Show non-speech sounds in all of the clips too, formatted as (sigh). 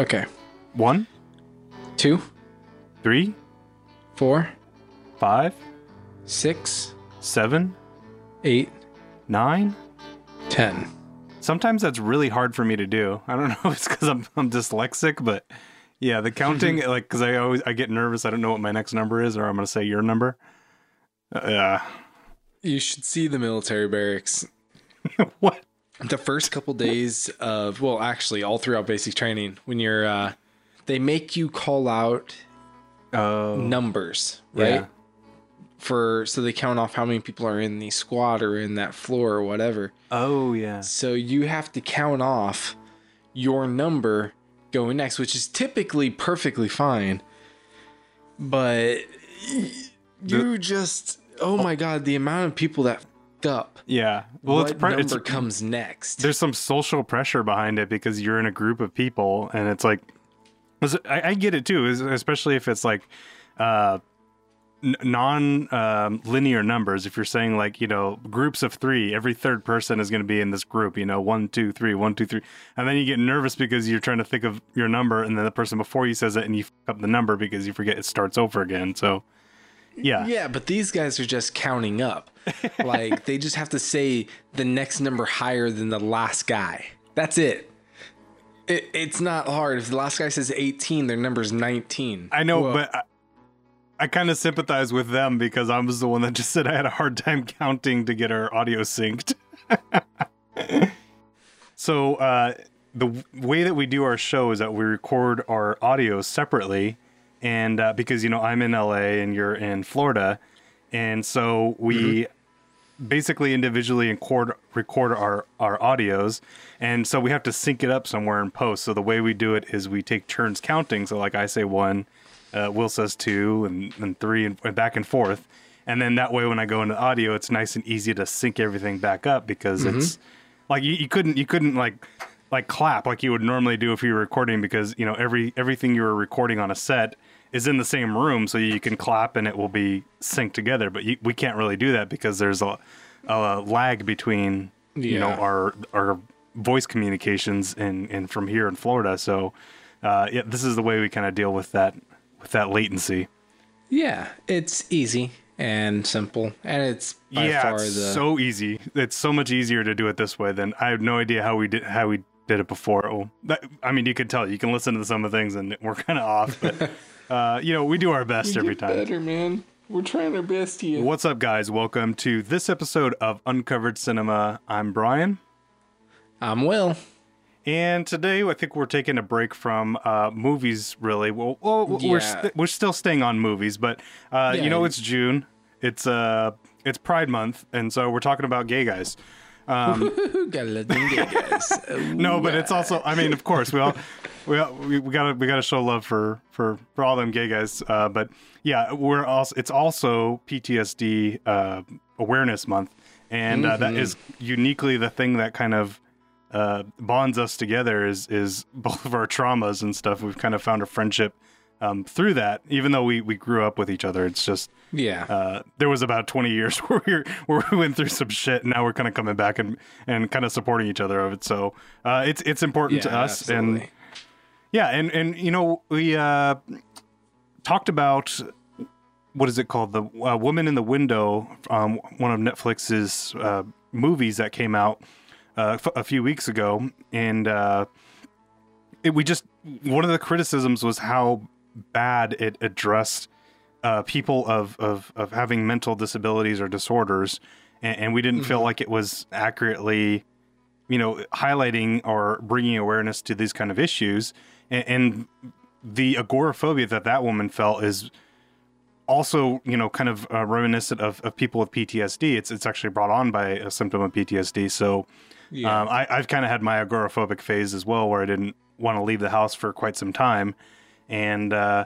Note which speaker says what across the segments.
Speaker 1: Okay.
Speaker 2: One,
Speaker 1: Two,
Speaker 2: three,
Speaker 1: four,
Speaker 2: five,
Speaker 1: six,
Speaker 2: seven,
Speaker 1: eight,
Speaker 2: nine.
Speaker 1: ten.
Speaker 2: Sometimes that's really hard for me to do. I don't (laughs) know if it's because I'm, I'm dyslexic, but yeah, the counting, (laughs) like, because I always I get nervous. I don't know what my next number is, or I'm going to say your number. Uh, yeah.
Speaker 1: You should see the military barracks. (laughs)
Speaker 2: what?
Speaker 1: The first couple days of well, actually, all throughout basic training, when you're, uh, they make you call out
Speaker 2: Oh,
Speaker 1: numbers, right?
Speaker 2: Yeah.
Speaker 1: For so they count off how many people are in the squad or in that floor or whatever.
Speaker 2: oh yeah.
Speaker 1: So you have to count off your number going next, which is typically perfectly fine. But you just oh my god, the amount of people that up.
Speaker 2: Yeah. Well,
Speaker 1: what
Speaker 2: it's, pre-
Speaker 1: number
Speaker 2: it's
Speaker 1: comes next?
Speaker 2: there's some social pressure behind it because you're in a group of people and it's like, I, I get it too especially if it's like uh n- non um, linear numbers if you're saying like you know groups of three every third person is going to be in this group you know one two three one two three and then you get nervous because you're trying to think of your number and then the person before you says it and you f- up the number because you forget it starts over again so yeah
Speaker 1: Yeah, but these guys are just counting up. (laughs) like they just have to say the next number higher than the last guy. That's it. it it's not hard. If the last guy says 18, their number's 19.
Speaker 2: I know,
Speaker 1: Well,
Speaker 2: but I, I kind of sympathize with them because I was the one that just said I had a hard time counting to get our audio synced. (laughs) so uh, the w- way that we do our show is that we record our audio separately, and uh, because you know I'm in LA and you're in Florida, and so we basically individually record record our our audios. And so we have to sync it up somewhere in post. So the way we do it is we take turns counting. So like i say one uh, will says two and, and three and, and back and forth. And then that way when i go into audio it's nice and easy to sync everything back up because it's like you, you couldn't you couldn't like like clap like you would normally do if you were recording because you know every everything you were recording on a set is in the same room so you can clap and it will be synced together but you, we can't really do that because there's a, a lag between you know our our voice communications and and from here in Florida. So uh, yeah this is the way we kind of deal with that with that latency.
Speaker 1: Yeah, it's easy and simple, and it's by
Speaker 2: yeah
Speaker 1: far
Speaker 2: it's
Speaker 1: the
Speaker 2: so easy. It's so much easier to do it this way than I have no idea how we did how we did it before. Oh that, I mean you can tell you can listen to some of the things and we're kind of off but (laughs) uh, you know we do our best every time
Speaker 1: better, man. We're trying our best here.
Speaker 2: What's up, guys? Welcome to this episode of Uncovered Cinema. I'm Brian,
Speaker 1: I'm Will.
Speaker 2: and today I think we're taking a break from uh, movies. Really, well, well we're
Speaker 1: Yeah.
Speaker 2: st- we're still staying on movies, but uh,
Speaker 1: Yeah.
Speaker 2: you know it's June. It's uh it's Pride Month, and so we're talking about gay guys.
Speaker 1: Who got a little gay guys?
Speaker 2: No, but it's also I mean, of course, we all we all, we, we gotta we gotta show love for for for all them gay guys. Uh, but yeah, we're also it's also PTSD uh, Awareness Month, and uh, that is uniquely the thing that kind of uh, bonds us together is is (laughs) both of our traumas and stuff. We've kind of found a friendship um, through that, even though we we grew up with each other. It's just
Speaker 1: yeah.
Speaker 2: uh, there was about 20 years (laughs) where we, were, where we went through some shit and now we're kind of coming back and, and kind of supporting each other of it. So, uh, it's, it's important to
Speaker 1: Yeah,
Speaker 2: us and yeah. And, and, you know, we, uh, talked about, what is it called? The uh, woman in the window, um, one of Netflix's, uh, movies that came out, uh, f- a few weeks ago. And, uh, it, we just, one of the criticisms was how bad it addressed, uh, people of, of, of having mental disabilities or disorders, and, and we didn't feel like it was accurately, you know, highlighting or bringing awareness to these kind of issues. And, and the agoraphobia that that woman felt is also, you know, kind of uh, reminiscent of, of people with PTSD. It's it's actually brought on by a symptom of PTSD. So
Speaker 1: Yeah.
Speaker 2: um, I, I've kind of had my agoraphobic phase as well, where I didn't want to leave the house for quite some time, and. Uh,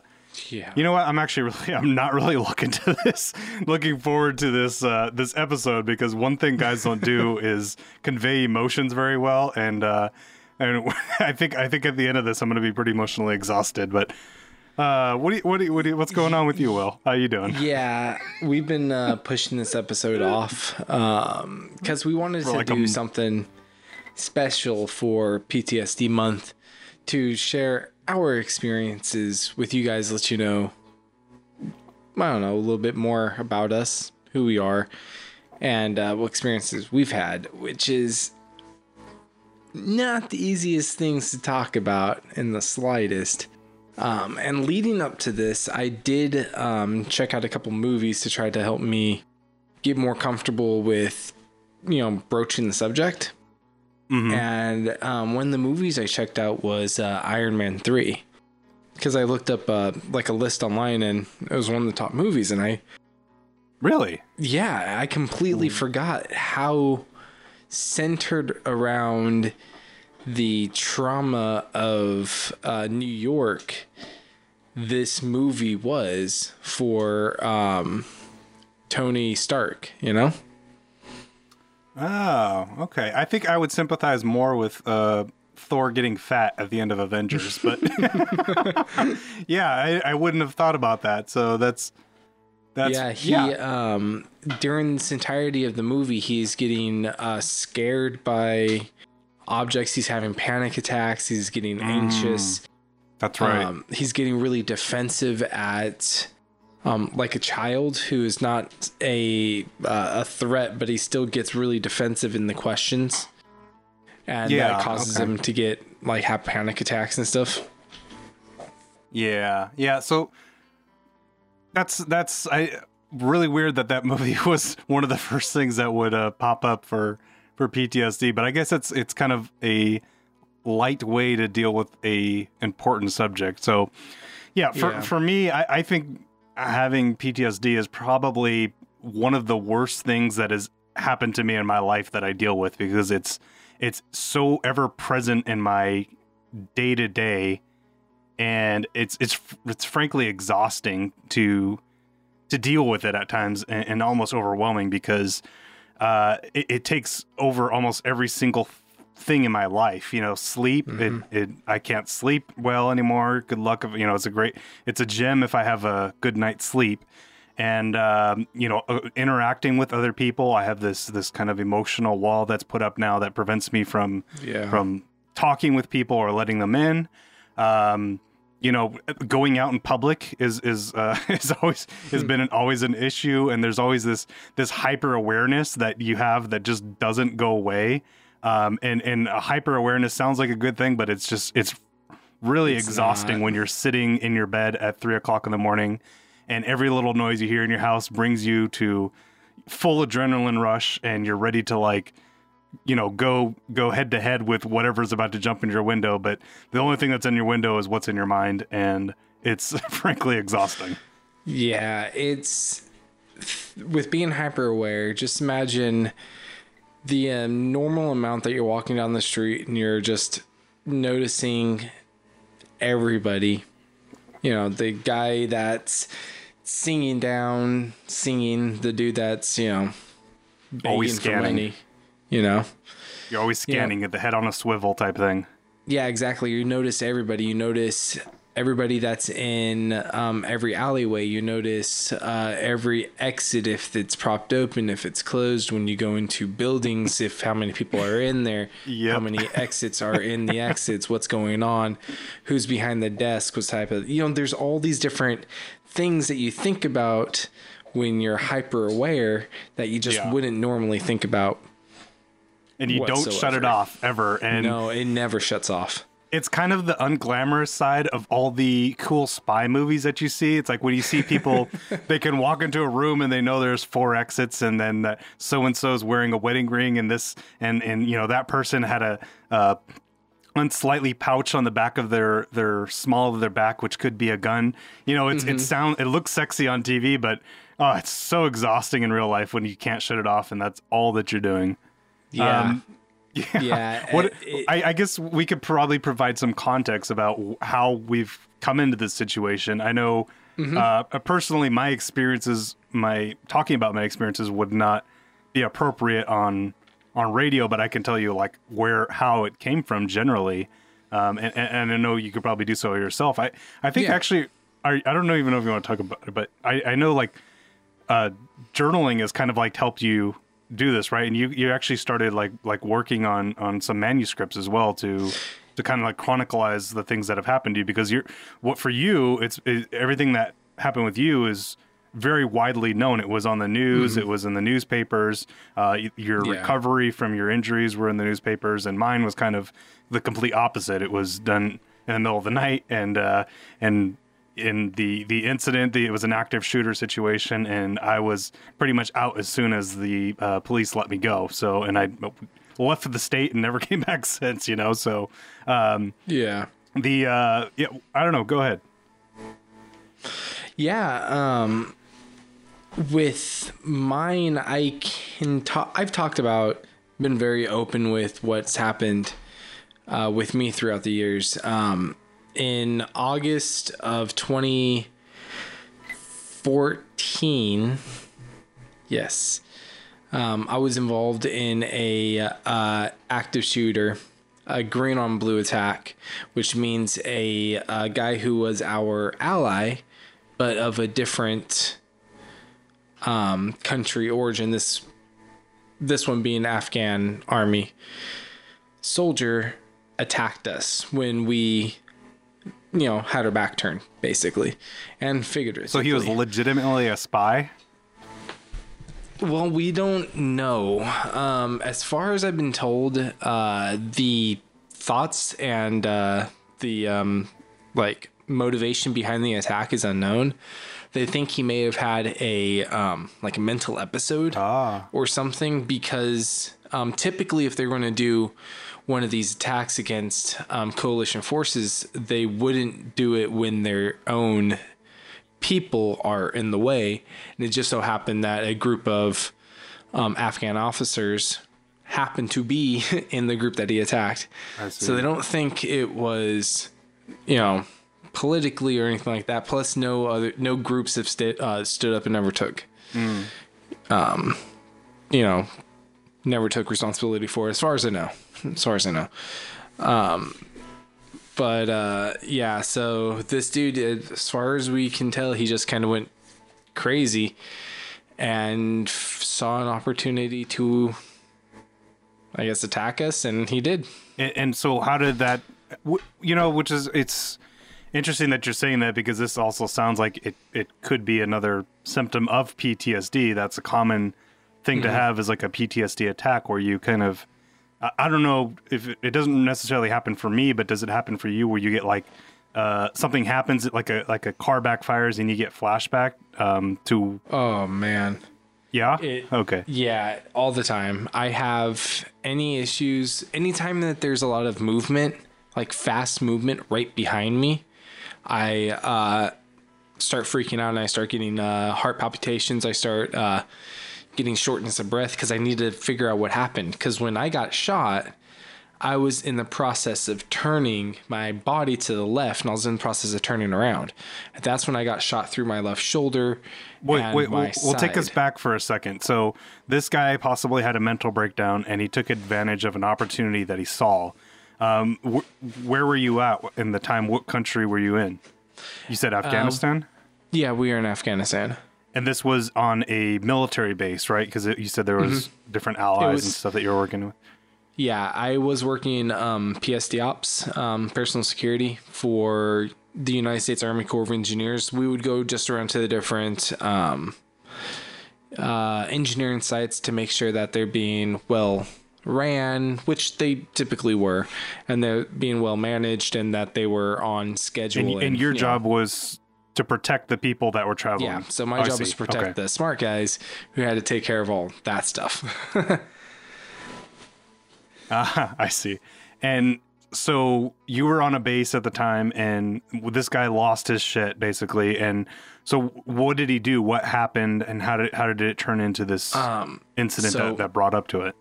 Speaker 1: yeah.
Speaker 2: you know what? I'm actually really (laughs) I'm not really looking to this looking forward to this uh this episode because one thing guys don't do (laughs) is convey emotions very well and uh and (laughs) I think I think at the end of this I'm going to be pretty emotionally exhausted but uh what do you, what do you, what do you, what's going on with you Will? How you doing?
Speaker 1: Yeah, we've been uh, pushing this episode off um because we wanted to
Speaker 2: like
Speaker 1: do
Speaker 2: a-
Speaker 1: something special for PTSD month to share our experiences with you guys let you know I don't know, a little bit more about us, who we are, and uh, what experiences we've had, which is not the easiest things to talk about in the slightest. Um, and leading up to this, I did um, check out a couple movies to try to help me get more comfortable with, you know, broaching the subject.
Speaker 2: Mhm.
Speaker 1: And um, one of the movies I checked out was uh, Iron Man 3. Because I looked up uh, like a list online and it was one of the top movies. And I,
Speaker 2: Really?
Speaker 1: yeah, I completely forgot how centered around the trauma of uh, New York this movie was for um, Tony Stark, you know?
Speaker 2: Oh, okay. I think I would sympathize more with uh, Thor getting fat at the end of Avengers, but (laughs) yeah, I, I wouldn't have thought about that. So that's that's
Speaker 1: yeah, he um during this entirety of the movie he's getting uh scared by objects, he's having panic attacks, he's getting anxious.
Speaker 2: that's right.
Speaker 1: Um, he's getting really defensive at um, like a child who is not a uh, a threat, but he still gets really defensive in the questions, and
Speaker 2: Yeah,
Speaker 1: that causes
Speaker 2: okay.
Speaker 1: him to get like have panic attacks and stuff.
Speaker 2: Yeah, yeah. So that's that's I really weird that that (laughs) movie was one of the first things that would uh, pop up for for PTSD. But I guess it's it's kind of a light way to deal with a important subject. So yeah, for
Speaker 1: Yeah.
Speaker 2: for me, I, I think having PTSD is probably one of the worst things that has happened to me in my life that I deal with because it's it's so ever present in my day to day and it's it's it's frankly exhausting to to deal with it at times and, and almost overwhelming because uh, it, it takes over almost every single thing in my life. You know, sleep. It, it I can't sleep well anymore. Good luck. If, you know, it's a great. It's a gem if I have a good night's sleep. And um, you know, uh, interacting with other people, I have this this kind of emotional wall that's put up now that prevents me from
Speaker 1: Yeah.
Speaker 2: from talking with people or letting them in. Um, you know, going out in public is is uh, (laughs) is always has been an, always an issue, and there's always this this hyper awareness that you have that just doesn't go away. Um, and and a hyper awareness sounds like a good thing, but it's just it's really
Speaker 1: It's
Speaker 2: exhausting
Speaker 1: not.
Speaker 2: when you're sitting in your bed at three o'clock in the morning, and every little noise you hear in your house brings you to full adrenaline rush, and you're ready to like you know go go head to head with whatever's about to jump into your window but the only thing that's in your window is what's in your mind and it's (laughs) frankly exhausting
Speaker 1: Yeah, it's with being hyper aware. Just imagine the um, normal amount that you're walking down the street and you're just noticing everybody. You know, the guy that's singing down, singing, the dude that's, you know,
Speaker 2: Always scanning.
Speaker 1: money, You know?
Speaker 2: you're always scanning at the head on a swivel type thing
Speaker 1: Yeah, exactly. You notice everybody. You notice everybody that's in um, every alleyway. You notice uh, every exit if it's propped open, if it's closed. When you go into buildings, if how many people are in there, how many exits are in the (laughs) exits, what's going on, who's behind the desk, what type of you know. There's all these different things that you think about when you're hyper aware that you just
Speaker 2: Yeah.
Speaker 1: wouldn't normally think about.
Speaker 2: and you don't shut it off ever and
Speaker 1: No, it never shuts off.
Speaker 2: It's kind of the unglamorous side of all the cool spy movies that you see. It's like when you see people, (laughs) they can walk into a room and they know there's four exits, and then that so and so is wearing a wedding ring, and this, and and you know that person had a. Uh, unslightly pouch on the back of their their small of their back which could be a gun you know it's it sound it looks sexy on tv but oh it's so exhausting in real life when you can't shut it off and that's all that you're doing
Speaker 1: Yeah.
Speaker 2: Um,
Speaker 1: yeah. (laughs)
Speaker 2: what
Speaker 1: it-
Speaker 2: I, I guess we could probably provide some context about how we've come into this situation. I know
Speaker 1: Mm-hmm.
Speaker 2: uh, personally, my experiences, my talking about my experiences would not be appropriate on on radio, but I can tell you like where how it came from generally, um, and, and, and I know you could probably do so yourself. I I think
Speaker 1: Yeah.
Speaker 2: actually I I don't know even know if you want to talk about it, but I I know like uh, journaling has kind of like helped you do this, right? And you you actually started like like working on on some manuscripts as well to to kind of like chronicleize the things that have happened to you because you're what for you it's it, everything that happened with you is very widely known. It was on the news. It was in the newspapers. Uh, your
Speaker 1: Mm-hmm. Yeah.
Speaker 2: recovery from your injuries were in the newspapers, and mine was kind of the complete opposite. It was done in the middle of the night, and uh, and in the the incident, the, it was an active shooter situation, and I was pretty much out as soon as the uh, police let me go. So, and I left the state and never (laughs) came back since. You know, so um,
Speaker 1: Yeah.
Speaker 2: the uh, yeah, I don't know. Go ahead.
Speaker 1: Yeah, um with mine I can talk I've talked about been very open with what's happened uh, with me throughout the years. Um in August of 2014 yes. Um, I was involved in a uh, active shooter, a green on blue attack, which means a, uh guy who was our ally, but of a different um, country origin. This this one being Afghan army soldier attacked us when we you know had her back turned basically and figuratively.
Speaker 2: So he was legitimately a spy.
Speaker 1: Well, we don't know. Um, as far as I've been told, uh, the thoughts and uh, the um, like motivation behind the attack is unknown. They think he may have had a um, like a mental episode
Speaker 2: Ah.
Speaker 1: or something because um, typically, if they're going to do one of these attacks against um, coalition forces, they wouldn't do it when their own people are in the way. And it just so happened that a group of um, Afghan officers happened to be (laughs) in the group that he attacked. So they don't think it was, you know, politically or anything like that. Plus, no other no groups have uh, stood up and never took, um, you know, never took responsibility for as far as I know. As far as I know. Um, but uh, yeah, so this dude, as far as we can tell, he just kind of went crazy and f- saw an opportunity to, I guess, attack us, and he did.
Speaker 2: And, and so, how did that? You know, which is it's interesting that you're saying that because this also sounds like it it could be another symptom of PTSD. That's a common thing to have is like a PTSD attack where you kind of I, don't know if it, it doesn't necessarily happen for me, but does it happen for you where you get like uh, something happens like a like a car backfires and you get flashback um, to
Speaker 1: Oh man.
Speaker 2: yeah
Speaker 1: It-
Speaker 2: okay
Speaker 1: Yeah, all the time. I have any issues anytime that there's a lot of movement, like fast movement right behind me, I uh start freaking out and I start getting uh heart palpitations. I start uh getting shortness of breath because I need to figure out what happened. Because when I got shot, I was in the process of turning my body to the left and I was in the process of turning around. That's when I got shot through my left shoulder.
Speaker 2: Wait, wait, we'll, we'll take us back for a second. So, this guy possibly had a mental breakdown and he took advantage of an opportunity that he saw. Um, wh- where were you at in the time? What country were you in? You said
Speaker 1: Um,
Speaker 2: Afghanistan?
Speaker 1: Yeah, we are in Afghanistan.
Speaker 2: And this was on a military base, right? Because you said there was different allies and
Speaker 1: Mm-hmm.
Speaker 2: stuff that you were working with.
Speaker 1: Yeah, I was working um, PSD Ops, um, personal security for the United States Army Corps of Engineers. We would go just around to the different um, uh, engineering sites to make sure that they're being well ran, which they typically were, and they're being well managed and that they were on schedule.
Speaker 2: And, and your
Speaker 1: you know,
Speaker 2: job was to protect the people that were traveling.
Speaker 1: yeah, so my
Speaker 2: I
Speaker 1: job was to protect
Speaker 2: Okay.
Speaker 1: the smart guys who had to take care of all that stuff. (laughs)
Speaker 2: Ah, (laughs) I see. And so you were on a base at the time, and this guy lost his shit basically. And so, what did he do? What happened? And how did how did it turn into this
Speaker 1: um,
Speaker 2: incident
Speaker 1: so-
Speaker 2: that, that brought up to it?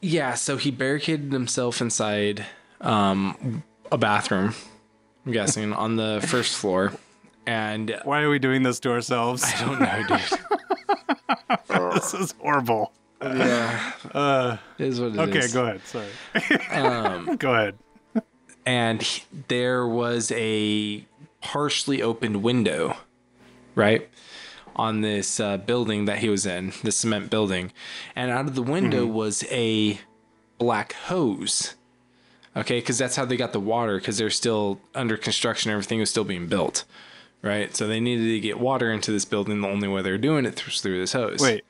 Speaker 1: Yeah, so he barricaded himself inside um, a bathroom, I'm guessing, on the first floor. And
Speaker 2: Why are we doing this to ourselves?
Speaker 1: I don't know, dude. (laughs)
Speaker 2: this is horrible.
Speaker 1: yeah.
Speaker 2: Uh,
Speaker 1: It is what it
Speaker 2: okay,
Speaker 1: is.
Speaker 2: go ahead. Sorry.
Speaker 1: Um, (laughs)
Speaker 2: go ahead.
Speaker 1: and he- there was a partially opened window, right? On this uh, building that he was in, the cement building. And out of the window was a black hose Okay, because that's how they got the water because they're still under construction. Everything was still being built, right? So they needed to get water into this building. The only way they're doing it was through this hose.
Speaker 2: Wait,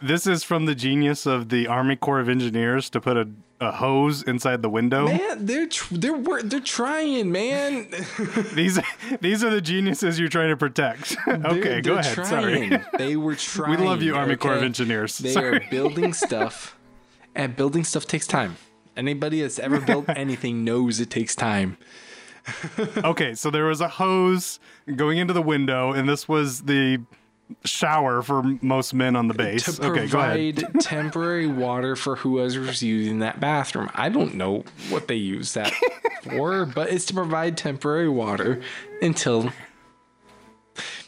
Speaker 2: this is from the genius of the Army Corps of Engineers to put a, a hose inside the window.
Speaker 1: man, they're tr- they're wor- they're trying, man. (laughs)
Speaker 2: These these are the geniuses you're trying to protect. (laughs) okay,
Speaker 1: They're-
Speaker 2: go
Speaker 1: they're
Speaker 2: ahead.
Speaker 1: Trying.
Speaker 2: Sorry. (laughs)
Speaker 1: They were trying.
Speaker 2: We love you, Army Corps of? Engineers.
Speaker 1: They
Speaker 2: Sorry.
Speaker 1: are building stuff, and building stuff takes time. Anybody that's ever built (laughs) anything knows it takes time.
Speaker 2: Okay, so there was a hose going into the window, and this was the shower for most men on the base.
Speaker 1: to
Speaker 2: okay, go ahead.
Speaker 1: provide (laughs) temporary water for whoever's using that bathroom. I don't know what they use that (laughs) for, but it's to provide temporary water until.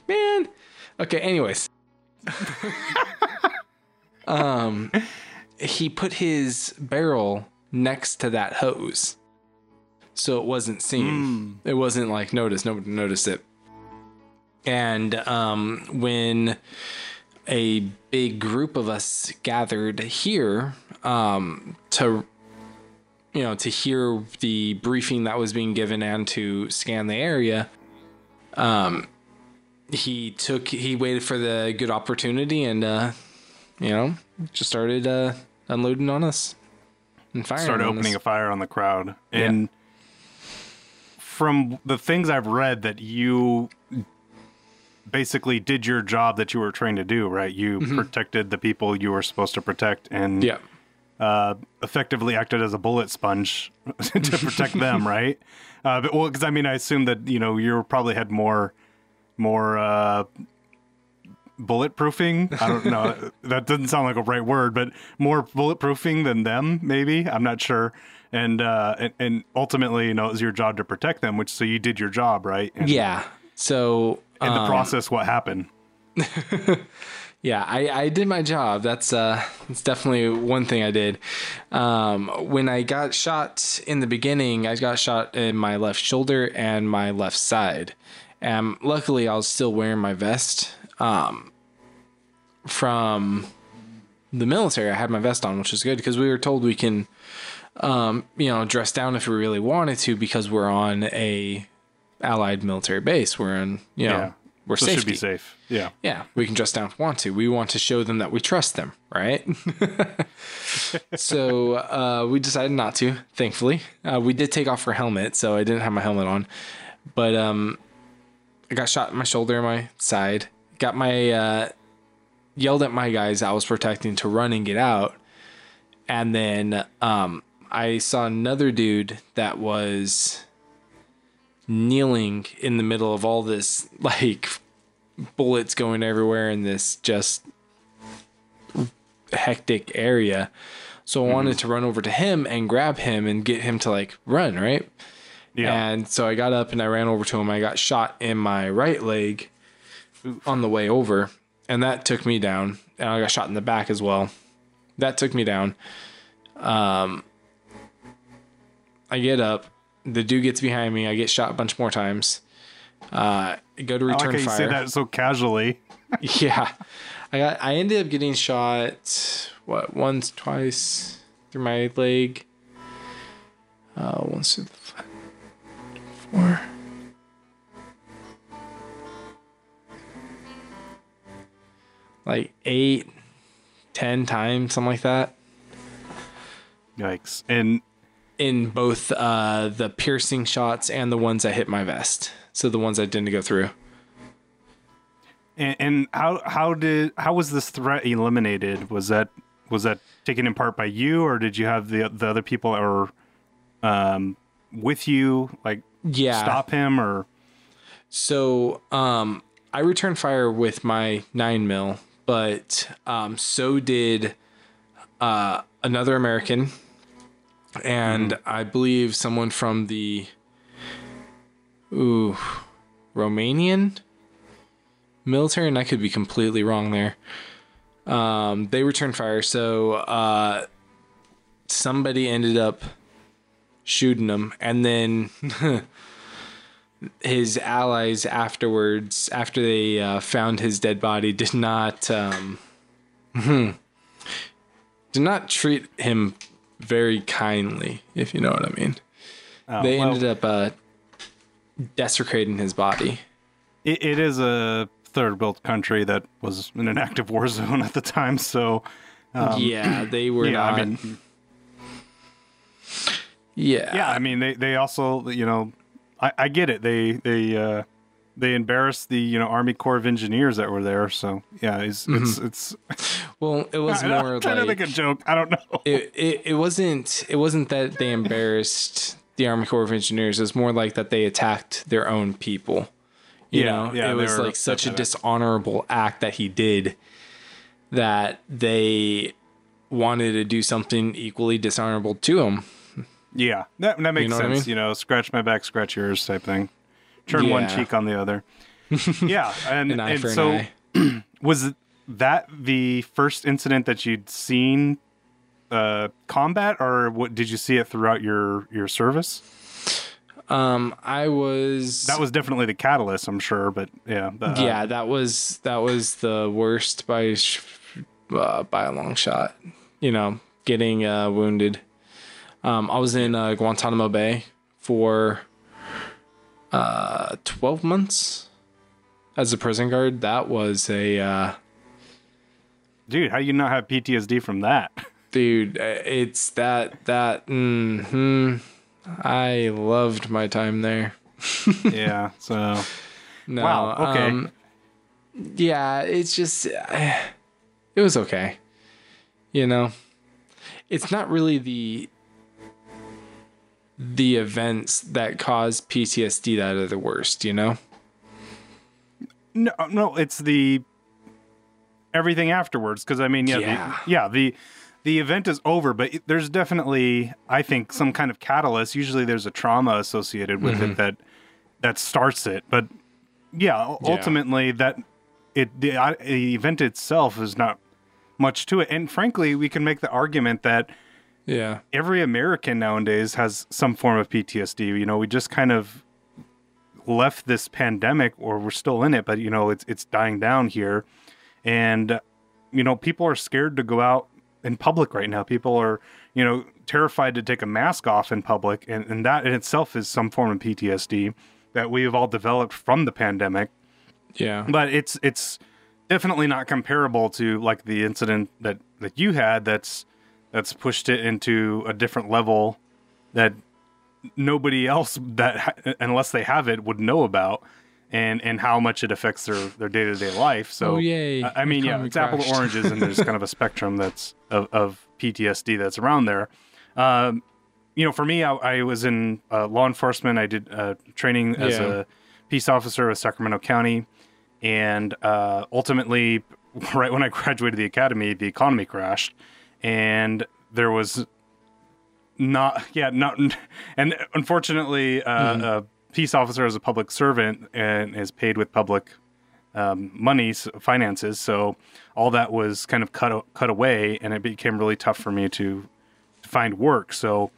Speaker 1: Man, okay. Anyways, um, he put his barrel next to that hose, so it wasn't seen. It wasn't like noticed. Nobody noticed it. And um, when a big group of us gathered here um, to you know to hear the briefing that was being given and to scan the area um he took he waited for the good opportunity and uh you know just started uh unloading on us and firing
Speaker 2: started opening
Speaker 1: us.
Speaker 2: a fire on the crowd. And from the things I've read that you basically did your job that you were trained to do, right? You protected the people you were supposed to protect and
Speaker 1: yeah
Speaker 2: uh, effectively acted as a bullet sponge (laughs) to protect them, (laughs) right? Uh, but, well, because I mean, I assume that you know you probably had more, more uh, bulletproofing. I don't know. (laughs) that doesn't sound like a right word, but more bulletproofing than them, maybe. I'm not sure. And uh, and, and ultimately, you know, it was your job to protect them, which so you did your job, right? And
Speaker 1: yeah so
Speaker 2: in the
Speaker 1: um,
Speaker 2: process, what happened? (laughs)
Speaker 1: Yeah, I, I did my job. That's uh that's definitely one thing I did. Um when I got shot in the beginning, I got shot in my left shoulder and my left side. And luckily I was still wearing my vest. Um from the military, I had my vest on, which was good because we were told we can um, you know, dress down if we really wanted to because we're on a allied military base. We're in, you know,
Speaker 2: Yeah.
Speaker 1: we're
Speaker 2: So it
Speaker 1: safety.
Speaker 2: should be safe. Yeah.
Speaker 1: Yeah, we can dress down if we want to. We want to show them that we trust them, right? (laughs) so uh, we decided not to. Thankfully, uh, we did take off our helmet, so I didn't have my helmet on. But um, I got shot in my shoulder my side. Got my uh, yelled at my guys I was protecting to run and get out, and then um, I saw another dude that was kneeling in the middle of all this (laughs) like bullets going everywhere in this just hectic area. So I wanted to run over to him and grab him and get him to like run, right?
Speaker 2: Yeah.
Speaker 1: And so I got up and I ran over to him. I got shot in my right leg on the way over, and that took me down. And I got shot in the back as well. That took me down. Um, I get up. The dude gets behind me. I get shot a bunch more times. Uh, I go to
Speaker 2: I like
Speaker 1: return
Speaker 2: how you say that so casually. (laughs)
Speaker 1: Yeah. I got I ended up getting shot what once, twice through my leg. Uh once through the. Four. Like eight, ten times, something like that.
Speaker 2: Yikes. And
Speaker 1: In both uh the piercing shots and the ones that hit my vest. So the ones that didn't go through.
Speaker 2: And, and how how did how was this threat eliminated? Was that was that taken in part by you, or did you have the the other people that were um, with you, like
Speaker 1: Yeah.
Speaker 2: stop him, or
Speaker 1: So, um, I returned fire with my nine mil, but um, so did uh, another American, and I believe someone from the ooh Romanian military, and I could be completely wrong there. Um, they returned fire, so uh, somebody ended up shooting them, and then. (laughs) his allies afterwards, after they uh, found his dead body, did not um, did not treat him very kindly, if you know what I mean.
Speaker 2: Oh,
Speaker 1: they
Speaker 2: well,
Speaker 1: ended up uh, desecrating his body.
Speaker 2: It, it is a third world country that was in an active war zone (laughs) at the time, so
Speaker 1: yeah, they were
Speaker 2: Um, yeah,
Speaker 1: not.
Speaker 2: I mean,
Speaker 1: yeah,
Speaker 2: yeah, I mean, they they also, you know, I, I get it. They they uh, they embarrassed the you know Army Corps of Engineers that were there. So yeah, it's it's it's. (laughs)
Speaker 1: Well, it was (laughs)
Speaker 2: I'm
Speaker 1: Mm-hmm. more
Speaker 2: trying
Speaker 1: like
Speaker 2: to make a joke. I don't know.
Speaker 1: it, it, it wasn't it wasn't that they embarrassed the Army Corps of Engineers. It was more like that they attacked their own people. You
Speaker 2: Yeah,
Speaker 1: know,
Speaker 2: yeah,
Speaker 1: it was like such a dishonorable act that he did that they wanted to do something equally dishonorable to him.
Speaker 2: Yeah, that that makes
Speaker 1: know what I
Speaker 2: sense.
Speaker 1: mean?
Speaker 2: You know, scratch my back, scratch yours type thing. Turn one cheek on the other. (laughs) yeah, and,
Speaker 1: An
Speaker 2: and
Speaker 1: an
Speaker 2: so (clears throat) was that the first incident that you'd seen uh, combat, or what did you see it throughout your your service?
Speaker 1: Um, I was
Speaker 2: That was definitely the catalyst, I'm sure. But yeah, the, uh,
Speaker 1: yeah, that was that was the worst by uh, by a long shot. You know, getting uh, wounded. Um, I was in uh, Guantanamo Bay for uh, twelve months as a prison guard. That was a uh,
Speaker 2: dude, how do you not have PTSD from that? (laughs)
Speaker 1: dude. uh, It's that that. hmm I loved my time there. (laughs)
Speaker 2: yeah, so
Speaker 1: No,
Speaker 2: Wow, okay.
Speaker 1: um, yeah, it's just uh, it was okay. You know, it's not really the the events that cause PTSD that are the worst. You know.
Speaker 2: No, no, it's the everything afterwards. Because I mean, yeah,
Speaker 1: Yeah.
Speaker 2: The, yeah, the the event is over, but it, there's definitely, I think, some kind of catalyst. Usually, there's a trauma associated with
Speaker 1: Mm-hmm.
Speaker 2: it that that starts it. But yeah, u-
Speaker 1: Yeah.
Speaker 2: ultimately, that it the, uh, the event itself is not much to it. And frankly, we can make the argument that
Speaker 1: Yeah.
Speaker 2: every American nowadays has some form of PTSD. You know, we just kind of left this pandemic, or we're still in it, but you know, it's it's dying down here, and you know, people are scared to go out in public right now. People are, you know, terrified to take a mask off in public, and, and that in itself is some form of PTSD that we have all developed from the pandemic
Speaker 1: Yeah.
Speaker 2: but it's it's definitely not comparable to like the incident that that you had that's that's pushed it into a different level that nobody else that unless they have it would know about and and how much it affects their their day-to-day life. So
Speaker 1: Oh, yay.
Speaker 2: I, I mean yeah it's apple to oranges and there's kind of a (laughs) spectrum that's of, of ptsd that's around there. Um you know for me i, I was in uh, law enforcement. I did uh, training as
Speaker 1: Yeah.
Speaker 2: a peace officer with sacramento county. And uh, ultimately (laughs) right when i (laughs) graduated the academy the economy crashed and there was not (laughs) yeah not and unfortunately uh, a peace officer is a public servant and is paid with public um, monies finances. So all that was kind of cut cut away and it became really tough for me to, to find work. So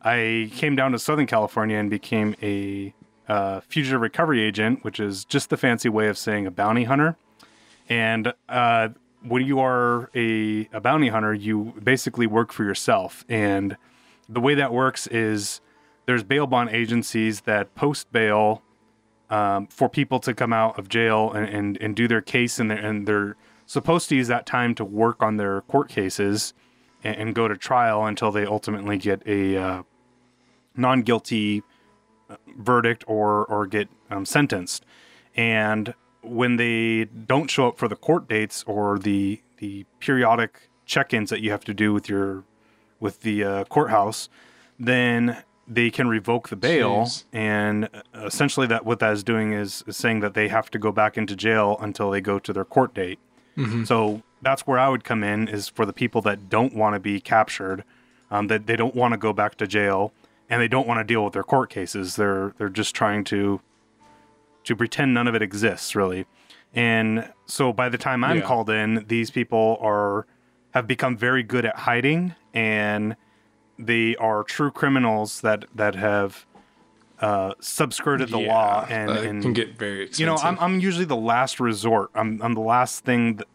Speaker 2: i came down to southern california and became a uh, fugitive recovery agent which is just the fancy way of saying a bounty hunter. And uh, when you are a, a bounty hunter, you basically work for yourself. And the way that works is there's bail bond agencies that post bail um, for people to come out of jail and, and, and do their case, and they're, and they're supposed to use that time to work on their court cases and, and go to trial until they ultimately get a uh, non guilty verdict or or get um, sentenced. And when they don't show up for the court dates or the the periodic check-ins that you have to do with your with the uh, courthouse, then they can revoke the bail.
Speaker 1: Jeez.
Speaker 2: And uh, essentially, that what that is doing is, is saying that they have to go back into jail until they go to their court date. So that's where I would come in is for the people that don't want to be captured, um, that they don't want to go back to jail, and they don't want to deal with their court cases. They're they're just trying to to pretend none of it exists, really. And so by the time I'm
Speaker 1: Yeah.
Speaker 2: called in, these people are have become very good at hiding, and they are true criminals that that have uh, subskirted the law and, and
Speaker 1: can get very expensive.
Speaker 2: you know I'm, I'm usually the last resort i'm, I'm the last thing that,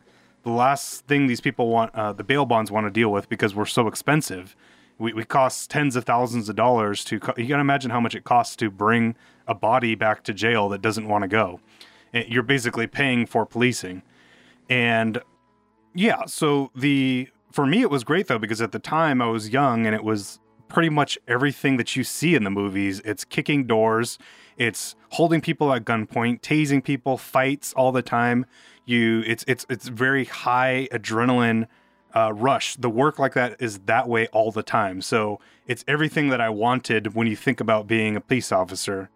Speaker 2: the last thing these people want uh, the bail bonds want to deal with because we're so expensive we, we cost tens of thousands of dollars to. You can imagine how much it costs to bring a body back to jail that doesn't want to go. Eh, you're basically paying for policing, and yeah. So the for me it was great though because at the time I was young and it was pretty much everything that you see in the movies. It's kicking doors, it's holding people at gunpoint, tasing people, fights all the time. You, it's it's it's very high adrenaline uh, rush. The work like that is that way all the time. So it's everything that I wanted when you think about being a police officer.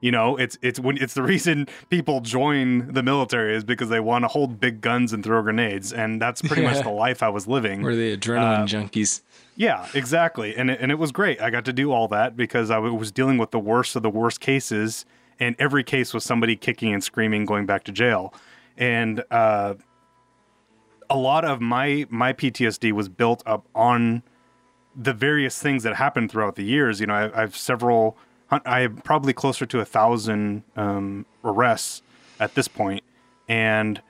Speaker 2: You know, it's it's when it's the (laughs) reason people join the military is because they want to hold big guns and throw grenades, and that's pretty much the life I was living.
Speaker 1: Or the adrenaline uh, junkies.
Speaker 2: Yeah, exactly, and it, and it was great. I got to do all that because I was dealing with the worst of the worst cases, and every case was somebody kicking and screaming, going back to jail, and uh, a lot of my my PTSD was built up on the various things that happened throughout the years. You know, I, I have several I have probably closer to a thousand um, arrests at this point, and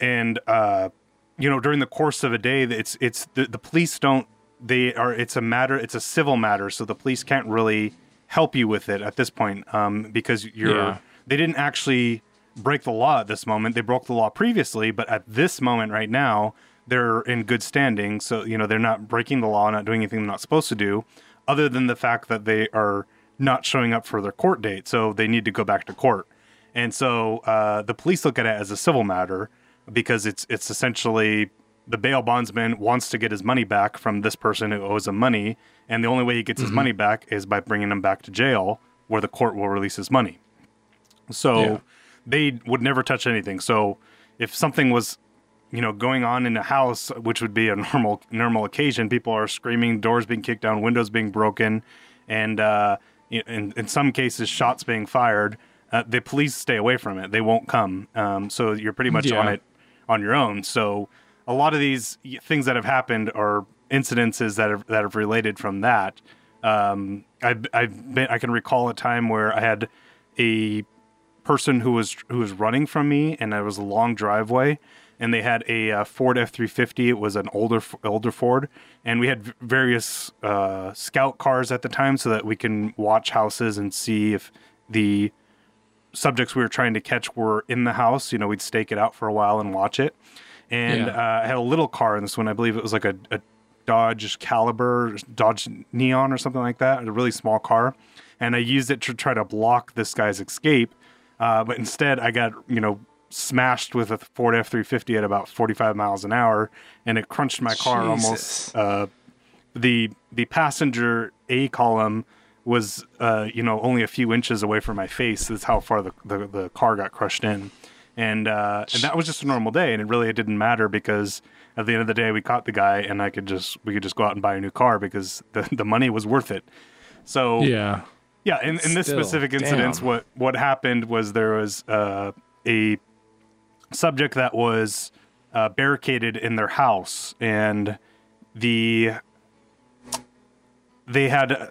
Speaker 2: and uh, you know during the course of a day, it's it's the, the police don't they are it's a matter it's a civil matter, so the police can't really help you with it at this point um, because you're yeah. they didn't actually break the law at this moment. They broke the law previously, but at this moment right now, they're in good standing. So you know they're not breaking the law, not doing anything they're not supposed to do, other than the fact that they are not showing up for their court date, so they need to go back to court. And so uh, the police look at it as a civil matter because it's it's essentially the bail bondsman wants to get his money back from this person who owes him money, and the only way he gets mm-hmm. his money back is by bringing him back to jail, where the court will release his money. So yeah. They would never touch anything. So if something was you know going on in a house which would be a (laughs) normal normal occasion people are screaming doors being kicked down windows being broken and uh, in, in some cases shots being fired, uh, the police stay away from it. They won't come. Um, so you're pretty much yeah. on it on your own. So a lot of these things that have happened are incidences that have that have related from that. Um, I've, I've been, I can recall a time where I had a person who was who was running from me, and it was a long driveway, and they had a uh, Ford F three fifty. It was an older older Ford, and we had various uh, scout cars at the time so that we can watch houses and see if the subjects we were trying to catch were in the house. You know, we'd stake it out for a while and watch it. And yeah. uh, I had a little car in this one. I believe it was like a, a Dodge Caliber, Dodge Neon or something like that, a really small car. And I used it to try to block this guy's escape. Uh, but instead, I got, you know, smashed with a Ford F three fifty at about forty five miles an hour, and it crunched my car Jesus. almost. Uh, the the passenger A column was uh, you know only a few inches away from my face. That's how far the, the, the car got crushed in, and uh, and that was just a normal day, and it really it didn't matter because at the end of the day we caught the guy, and I could just we could just go out and buy a new car because the the money was worth it. So
Speaker 1: yeah.
Speaker 2: Yeah, in, in this Still, specific incident, what what happened was there was uh, a subject that was uh, barricaded in their house, and the they had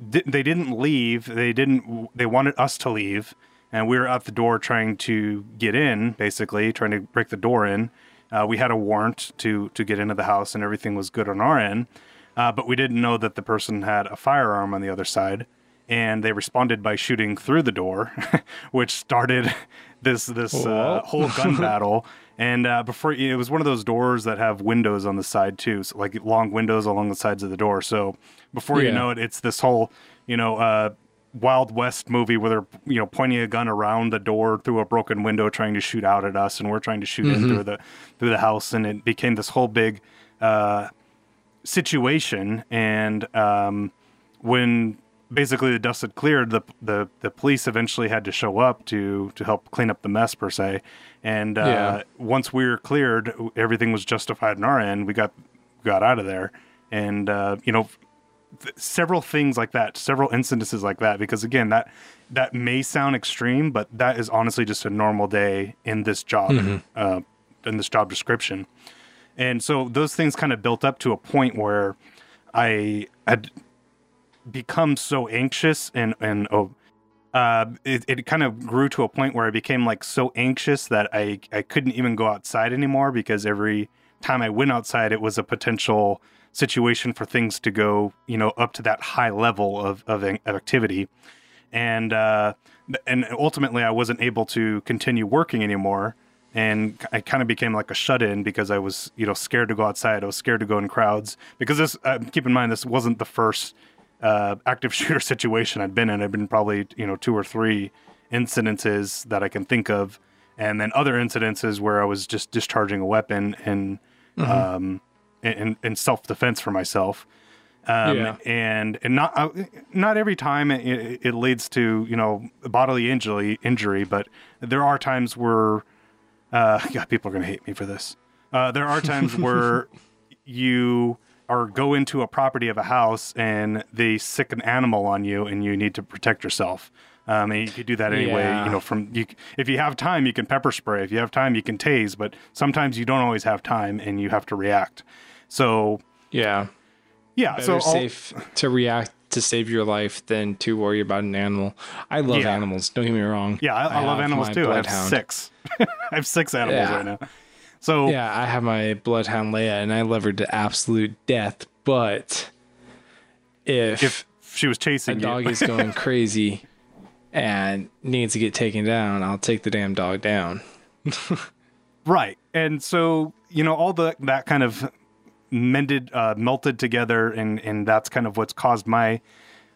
Speaker 2: they didn't leave. They didn't. They wanted us to leave, and we were at the door trying to get in, basically trying to break the door in. Uh, we had a warrant to to get into the house, and everything was good on our end. Uh, but we didn't know that the person had a firearm on the other side, and they responded by shooting through the door, (laughs) which started (laughs) this this uh, whole gun (laughs) battle. And uh, before it was one of those doors that have windows on the side too, so like long windows along the sides of the door. So before yeah. you know it, it's this whole you know uh, Wild West movie where they're you know pointing a gun around the door through a broken window, trying to shoot out at us, and we're trying to shoot mm-hmm. in through the through the house, and it became this whole big uh, situation. And um, when basically the dust had cleared, the the the police eventually had to show up to to help clean up the mess per se. And uh, yeah. once we were cleared, everything was justified on our end. We got got out of there, and uh, you know, th- several things like that, several incidences like that. Because again, that that may sound extreme, but that is honestly just a normal day in this job, mm-hmm. uh, in this job description. And so those things kind of built up to a point where I had become so anxious and and oh, uh, it, it kind of grew to a point where I became like so anxious that I I couldn't even go outside anymore because every time I went outside, it was a potential situation for things to go, you know, up to that high level of of, of activity, and uh, and ultimately I wasn't able to continue working anymore, and I kind of became like a shut in because I was you know scared to go outside. I was scared to go in crowds because this. Uh, keep in mind this wasn't the first uh, active (laughs) shooter situation I'd been in. I've been probably you know two or three incidences that I can think of, and then other incidences where I was just discharging a weapon and mm-hmm. um, in, in self defense for myself. Um, yeah. and and not uh, not every time it, it, leads to you know bodily injury injury, but there are times where uh, (laughs) God, people are gonna hate me for this. Uh, there are times (laughs) where you or go into a property of a house and they sic an animal on you and you need to protect yourself. Um, and you could do that anyway. Yeah. You know, from you, if you have time, you can pepper spray. If you have time, you can tase. But sometimes you don't always have time, and you have to react. So
Speaker 1: yeah,
Speaker 2: yeah.
Speaker 1: Better
Speaker 2: so
Speaker 1: safe I'll, to react to save your life than to worry about an animal. I love yeah. animals. Don't get me wrong.
Speaker 2: Yeah, I, I, I love animals too. I have six. (laughs) I have six animals yeah. right now. So
Speaker 1: yeah, I have my bloodhound Leia, and I love her to absolute death. But if,
Speaker 2: if she was chasing
Speaker 1: a dog is going (laughs) crazy and needs to get taken down, I'll take the damn dog down.
Speaker 2: right, and so you know all the that kind of mended, uh, melted together, and and that's kind of what's caused my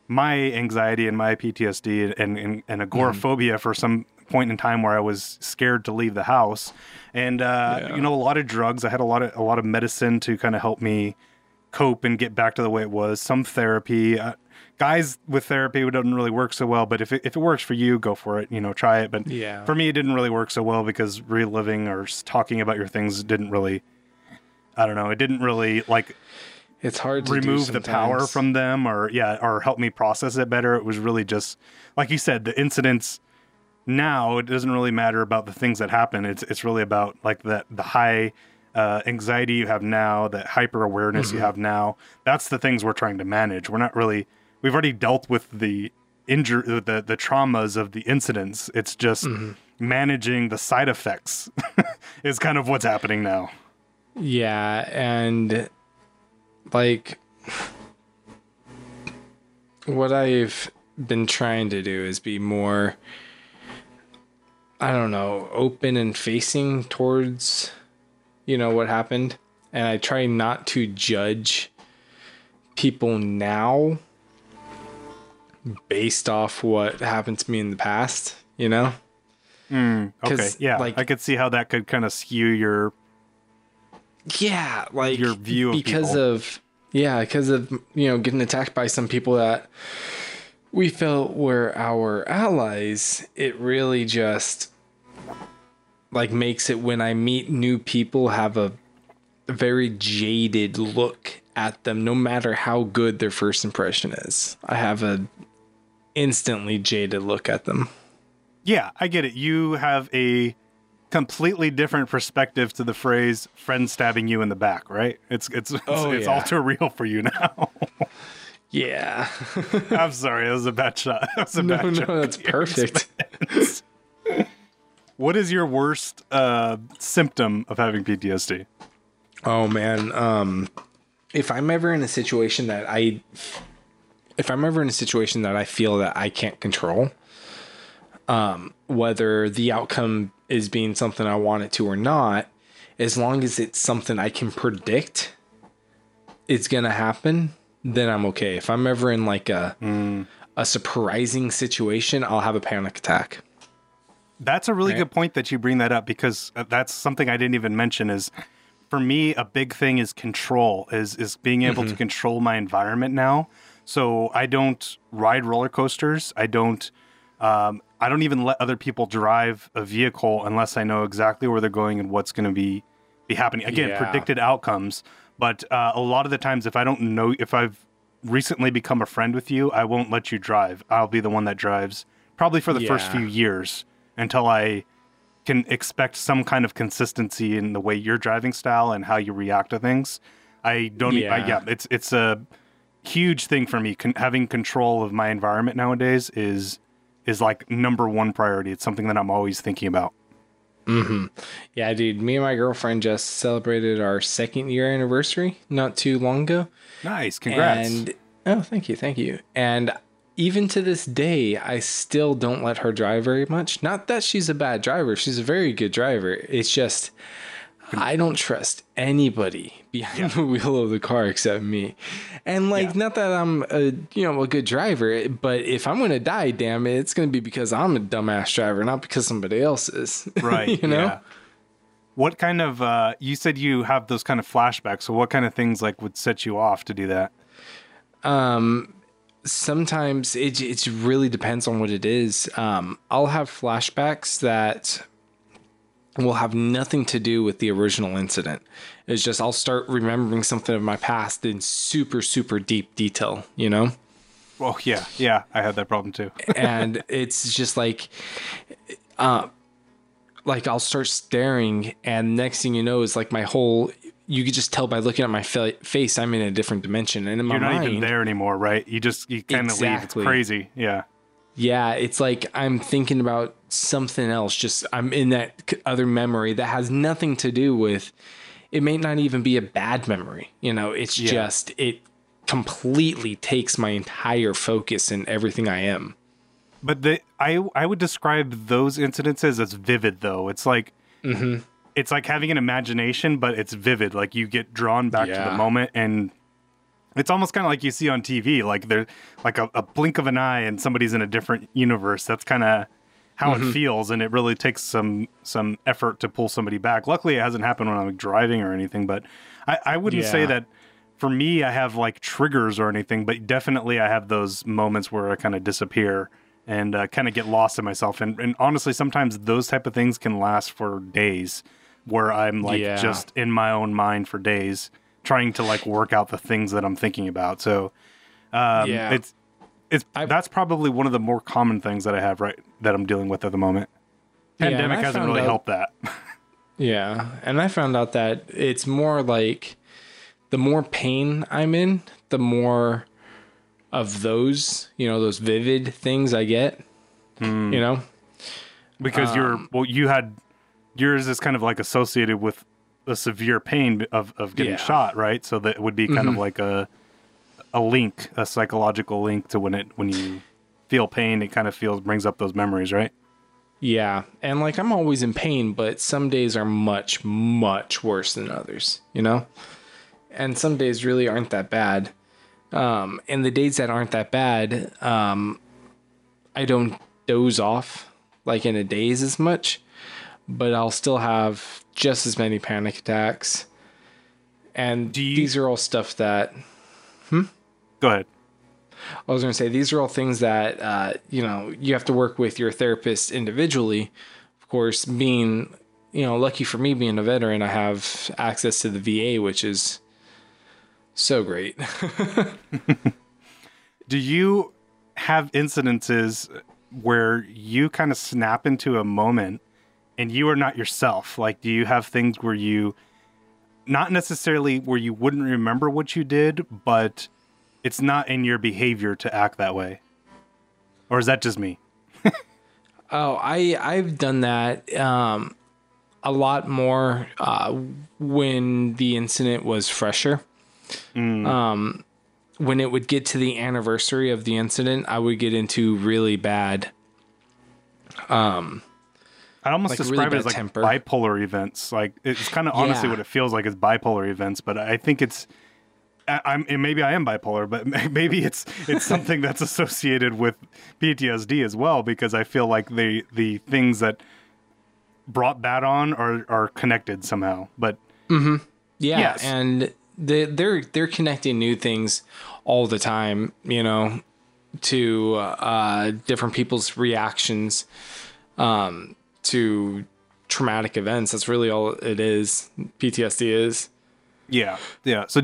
Speaker 2: my anxiety and my PTSD and and, and agoraphobia mm. for some point in time where I was scared to leave the house, and uh, yeah. you know a lot of drugs. I had a lot of a lot of medicine to kind of help me cope and get back to the way it was. Some therapy. Uh, guys with therapy it doesn't really work so well, but if it, if it works for you, go for it. You know, try it. But
Speaker 1: yeah.
Speaker 2: for me, it didn't really work so well because reliving or talking about your things didn't really. I don't know. It didn't really like.
Speaker 1: It's hard to
Speaker 2: remove the power from them, or yeah, or help me process it better. It was really just like you said, the incidents now it doesn't really matter about the things that happen. It's it's really about like that the high uh, anxiety you have now, that hyper awareness mm-hmm. you have now. That's the things we're trying to manage. We're not really we've already dealt with the injury, the the traumas of the incidents. It's just mm-hmm. managing the side effects (laughs) is kind of what's happening now.
Speaker 1: Yeah, and like what I've been trying to do is be more I don't know, open and facing towards, you know, what happened. And I try not to judge people now based off what happened to me in the past, you know?
Speaker 2: Mm, okay. Yeah. Like, I could see how that could kind of skew your.
Speaker 1: Yeah. Like,
Speaker 2: your view of
Speaker 1: because
Speaker 2: people.
Speaker 1: of, yeah, because of, you know, getting attacked by some people that we felt were our allies. It really just like makes it when I meet new people have a very jaded look at them no matter how good their first impression is. I have a instantly jaded look at them.
Speaker 2: Yeah, I get it. You have a completely different perspective to the phrase friend stabbing you in the back, right? It's it's it's, oh, it's yeah. all too real for you now. (laughs)
Speaker 1: yeah.
Speaker 2: I'm sorry, that was a bad shot. (laughs) That was a no, bad no,
Speaker 1: that's (laughs) perfect.
Speaker 2: What is your worst uh, symptom of having PTSD?
Speaker 1: Oh man, um, if I'm ever in a situation that I, if I'm ever in a situation that I feel that I can't control, um, whether the outcome is being something I want it to or not, as long as it's something I can predict, it's gonna happen. Then I'm okay. If I'm ever in like a mm. a surprising situation, I'll have a panic attack.
Speaker 2: That's a really right? good point that you bring that up because uh, that's something I didn't even mention is for me a big thing is control is is being able mm-hmm. to control my environment now. So I don't ride roller coasters. I don't um, I don't even let other people drive a vehicle unless I know exactly where they're going and what's going to be be happening. Again, yeah. predicted outcomes. But uh, a lot of the times, if I don't know if I've recently become a friend with you, I won't let you drive. I'll be the one that drives, probably for the yeah. first few years until I can expect some kind of consistency in the way your driving style and how you react to things. I don't. Yeah, I, yeah it's it's a huge thing for me. Con- having control of my environment nowadays is is like number one priority. It's something that I'm always thinking about. Mm-hmm.
Speaker 1: Yeah, dude. Me and my girlfriend just celebrated our second year anniversary not too long ago.
Speaker 2: Nice. Congrats.
Speaker 1: And oh, thank you, thank you. And even to this day, I still don't let her drive very much. Not that she's a bad driver; she's a very good driver. It's just I don't trust anybody behind the wheel of the car except me. And like,
Speaker 2: Yeah.
Speaker 1: not that I'm a you know a good driver, but if I'm gonna die, damn it, it's gonna be because I'm a dumbass driver, not because somebody else is. (laughs)
Speaker 2: right.
Speaker 1: you know.
Speaker 2: Yeah. What kind of uh you said you have those kind of flashbacks, so what kind of things like would set you off to do that?
Speaker 1: Sometimes it it really depends on what it is. Um, I'll have flashbacks that will have nothing to do with the original incident. It's just I'll start remembering something of my past in super super deep detail, you know?
Speaker 2: Oh yeah, yeah, I had that problem too. (laughs)
Speaker 1: and it's just like uh like I'll start staring and next thing you know is like my whole you could just tell by looking at my fa- face I'm in a different dimension and in my
Speaker 2: You're not
Speaker 1: mind
Speaker 2: even there anymore, right? You just you kind of leave. It's crazy. Yeah.
Speaker 1: Yeah, it's like I'm thinking about something else. Just I'm in that other memory that has nothing to do with. It may not even be a bad memory. You know, it's
Speaker 2: Yeah.
Speaker 1: just it completely takes my entire focus and everything I am.
Speaker 2: But the I I would describe those incidences as vivid though. It's like
Speaker 1: Mm-hmm.
Speaker 2: It's like having an imagination, but it's vivid. Like you get drawn back to the moment and it's almost kind of like you see on TV, like there like a, a blink of an eye and somebody's in a different universe. That's kind of how
Speaker 1: Mm-hmm.
Speaker 2: it feels, and it really takes some some effort to pull somebody back. Luckily, it hasn't happened when I'm driving or anything, but I, I wouldn't say that for me. I have like triggers or anything, but definitely I have those moments where I kind of disappear and uh, kind of get lost in myself. And, and honestly, sometimes those type of things can last for days, where I'm like
Speaker 1: Yeah.
Speaker 2: just in my own mind for days, trying to like work out the things that I'm thinking about. So um,
Speaker 1: Yeah.
Speaker 2: it's it's
Speaker 1: I-
Speaker 2: that's probably one of the more common things that I have right that I'm dealing with at the moment. Pandemic
Speaker 1: I
Speaker 2: hasn't really
Speaker 1: out-
Speaker 2: helped that.
Speaker 1: Yeah, and I found out that it's more like the more pain I'm in, the more of those, you know, those vivid things I get.
Speaker 2: Hmm.
Speaker 1: You know,
Speaker 2: because you're
Speaker 1: Um,
Speaker 2: well you had yours is kind of like associated with a severe pain of, of getting
Speaker 1: Yeah. Mm-hmm.
Speaker 2: shot right so that would be kind of like a a link a psychological link to when it when you feel pain it kind of feels brings up those memories right
Speaker 1: Yeah, and like I'm always in pain, but some days are much, much worse than others, you know? And some days really aren't that bad. Um, and the days that aren't that bad, um, I don't doze off like in a daze as much, but I'll still have just as many panic attacks. And
Speaker 2: Do you-
Speaker 1: these are all stuff that
Speaker 2: go ahead
Speaker 1: I was going to say these are all things that uh, you know you have to work with your therapist individually. Of course, being you know lucky for me being a veteran, I have access to the VA, which is so great. (laughs)
Speaker 2: do you have incidences where you kind of snap into a moment and you are not yourself. Like do you have things where you not necessarily where you wouldn't remember what you did but it's not in your behavior to act that way? Or is that just me? (laughs)
Speaker 1: Oh, I I've done that um, a lot more uh, when the incident was fresher. Um, when it would get to the anniversary of the incident, I would get into really bad
Speaker 2: i almost
Speaker 1: Like a really
Speaker 2: describe it as like
Speaker 1: temper.
Speaker 2: bipolar events like it's kind of honestly
Speaker 1: Yeah.
Speaker 2: what it feels like is bipolar events but i think it's I- I'm maybe I am bipolar, but (laughs) maybe it's it's (laughs) something that's associated with PTSD as well because I feel like the the things that brought that on are are connected somehow. But
Speaker 1: Yeah,
Speaker 2: Yes.
Speaker 1: and they they're they're connecting new things all the time, you know, to uh, different people's reactions um, to traumatic events. That's really all it is. PTSD is.
Speaker 2: yeah, yeah. So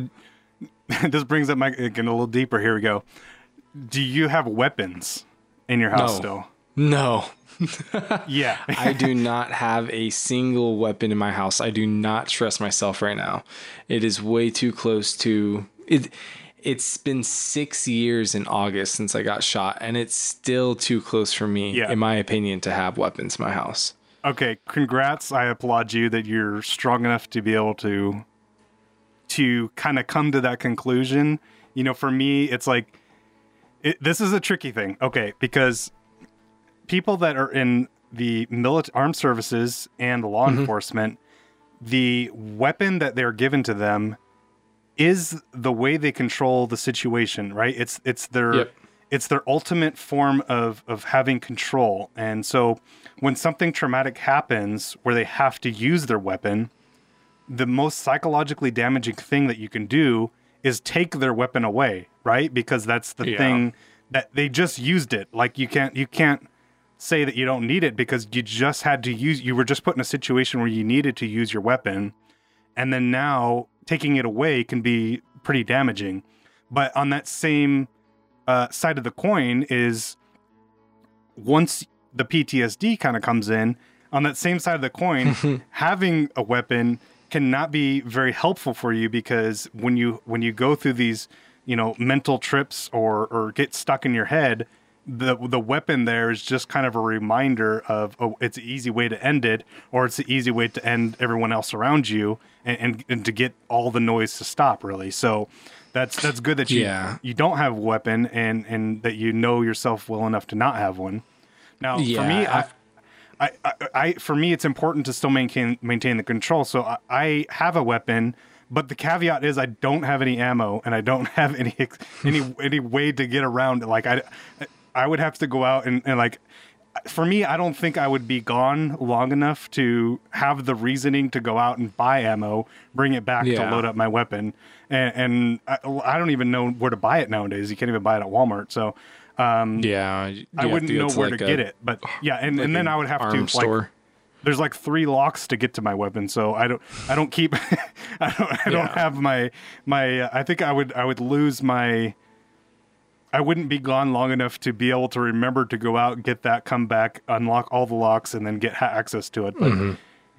Speaker 2: (laughs) this brings up my getting a little deeper. Here we go. Do you have weapons in your house
Speaker 1: No.
Speaker 2: still?
Speaker 1: No, (laughs)
Speaker 2: Yeah. (laughs)
Speaker 1: I do not have a single weapon in my house. I do not trust myself right now. It is way too close to it. It's been six years in August since I got shot, and it's still too close for me,
Speaker 2: Yeah.
Speaker 1: in my opinion, to have weapons in my house.
Speaker 2: okay, congrats. I applaud you that you're strong enough to be able to to kind of come to that conclusion. You know, for me, it's like it, this is a tricky thing. Okay, because people that are in the military armed services and law
Speaker 1: Mm-hmm.
Speaker 2: enforcement, the weapon that they're given to them is the way they control the situation, right? It's it's their
Speaker 1: Yep.
Speaker 2: it's their ultimate form of of having control. And so when something traumatic happens where they have to use their weapon, the most psychologically damaging thing that you can do is take their weapon away, right? Because that's the
Speaker 1: Yeah.
Speaker 2: thing that they just used it. Like you can't you can't say that you don't need it because you just had to use you were just put in a situation where you needed to use your weapon and then now taking it away can be pretty damaging. But on that same uh, side of the coin is once the PTSD kind of comes in, on that same side of the coin, (laughs) having a weapon cannot be very helpful for you because when you when you go through these, you know, mental trips or or get stuck in your head, the the weapon there is just kind of a reminder of oh, it's an easy way to end it, or it's an easy way to end everyone else around you, and, and, and to get all the noise to stop. Really, so that's that's good that you
Speaker 1: Yeah.
Speaker 2: you don't have a weapon and and that you know yourself well enough to not have one. Now, for me,
Speaker 1: Yeah,
Speaker 2: I, I, I, I, for me, it's important to still maintain maintain the control. So I, I have a weapon, but the caveat is I don't have any ammo and I don't (laughs) have any any any way to get around. it. Like I, I would have to go out and, and like. For me, I don't think I would be gone long enough to have the reasoning to go out and buy ammo, bring it back to load up my weapon, and, and I, I don't even know where to buy it nowadays. You can't even buy it at Walmart. So um,
Speaker 1: yeah.
Speaker 2: I wouldn't
Speaker 1: to
Speaker 2: know where
Speaker 1: like,
Speaker 2: to
Speaker 1: a-
Speaker 2: get it. But yeah, and,
Speaker 1: like
Speaker 2: and then I would have to
Speaker 1: arm
Speaker 2: like there's like three locks to get to my weapon, so I don't I don't keep (laughs) I don't I don't
Speaker 1: Yeah.
Speaker 2: have my my uh, I think I would I would lose my I wouldn't be gone long enough to be able to remember to go out, get that, come back, unlock all the locks, and then get ha- access to it. But
Speaker 1: Mm-hmm.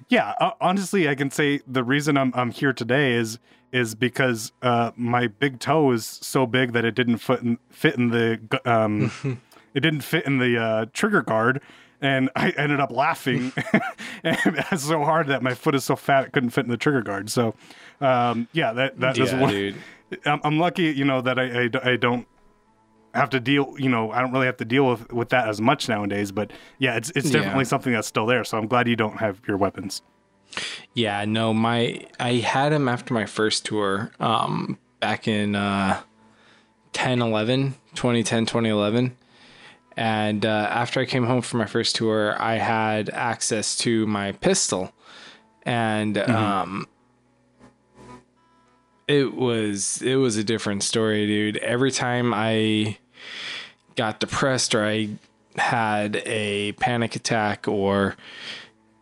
Speaker 2: yeah, uh, honestly, I can say the reason I'm I'm here today is is because uh, my big toe is so big that it didn't fit in, fit in the um, (laughs) it didn't fit in the uh, trigger guard, and I ended up laughing and (laughs) (laughs) so hard that my foot is so fat it couldn't fit in the trigger guard. So um, yeah, that that is
Speaker 1: Yeah,
Speaker 2: one.
Speaker 1: dude.
Speaker 2: I'm, I'm lucky, you know, that I, I I don't have to deal you know i don't really have to deal with with that as much nowadays but yeah it's it's
Speaker 1: Yeah.
Speaker 2: definitely something that's still there so i'm glad you don't have your weapons.
Speaker 1: Yeah, no, my I had him after my first tour um back in uh 10 11 2010 2011 and uh, after I came home from my first tour I had access to my pistol. And um it was it was a different story dude. Every time I got depressed or I had a panic attack or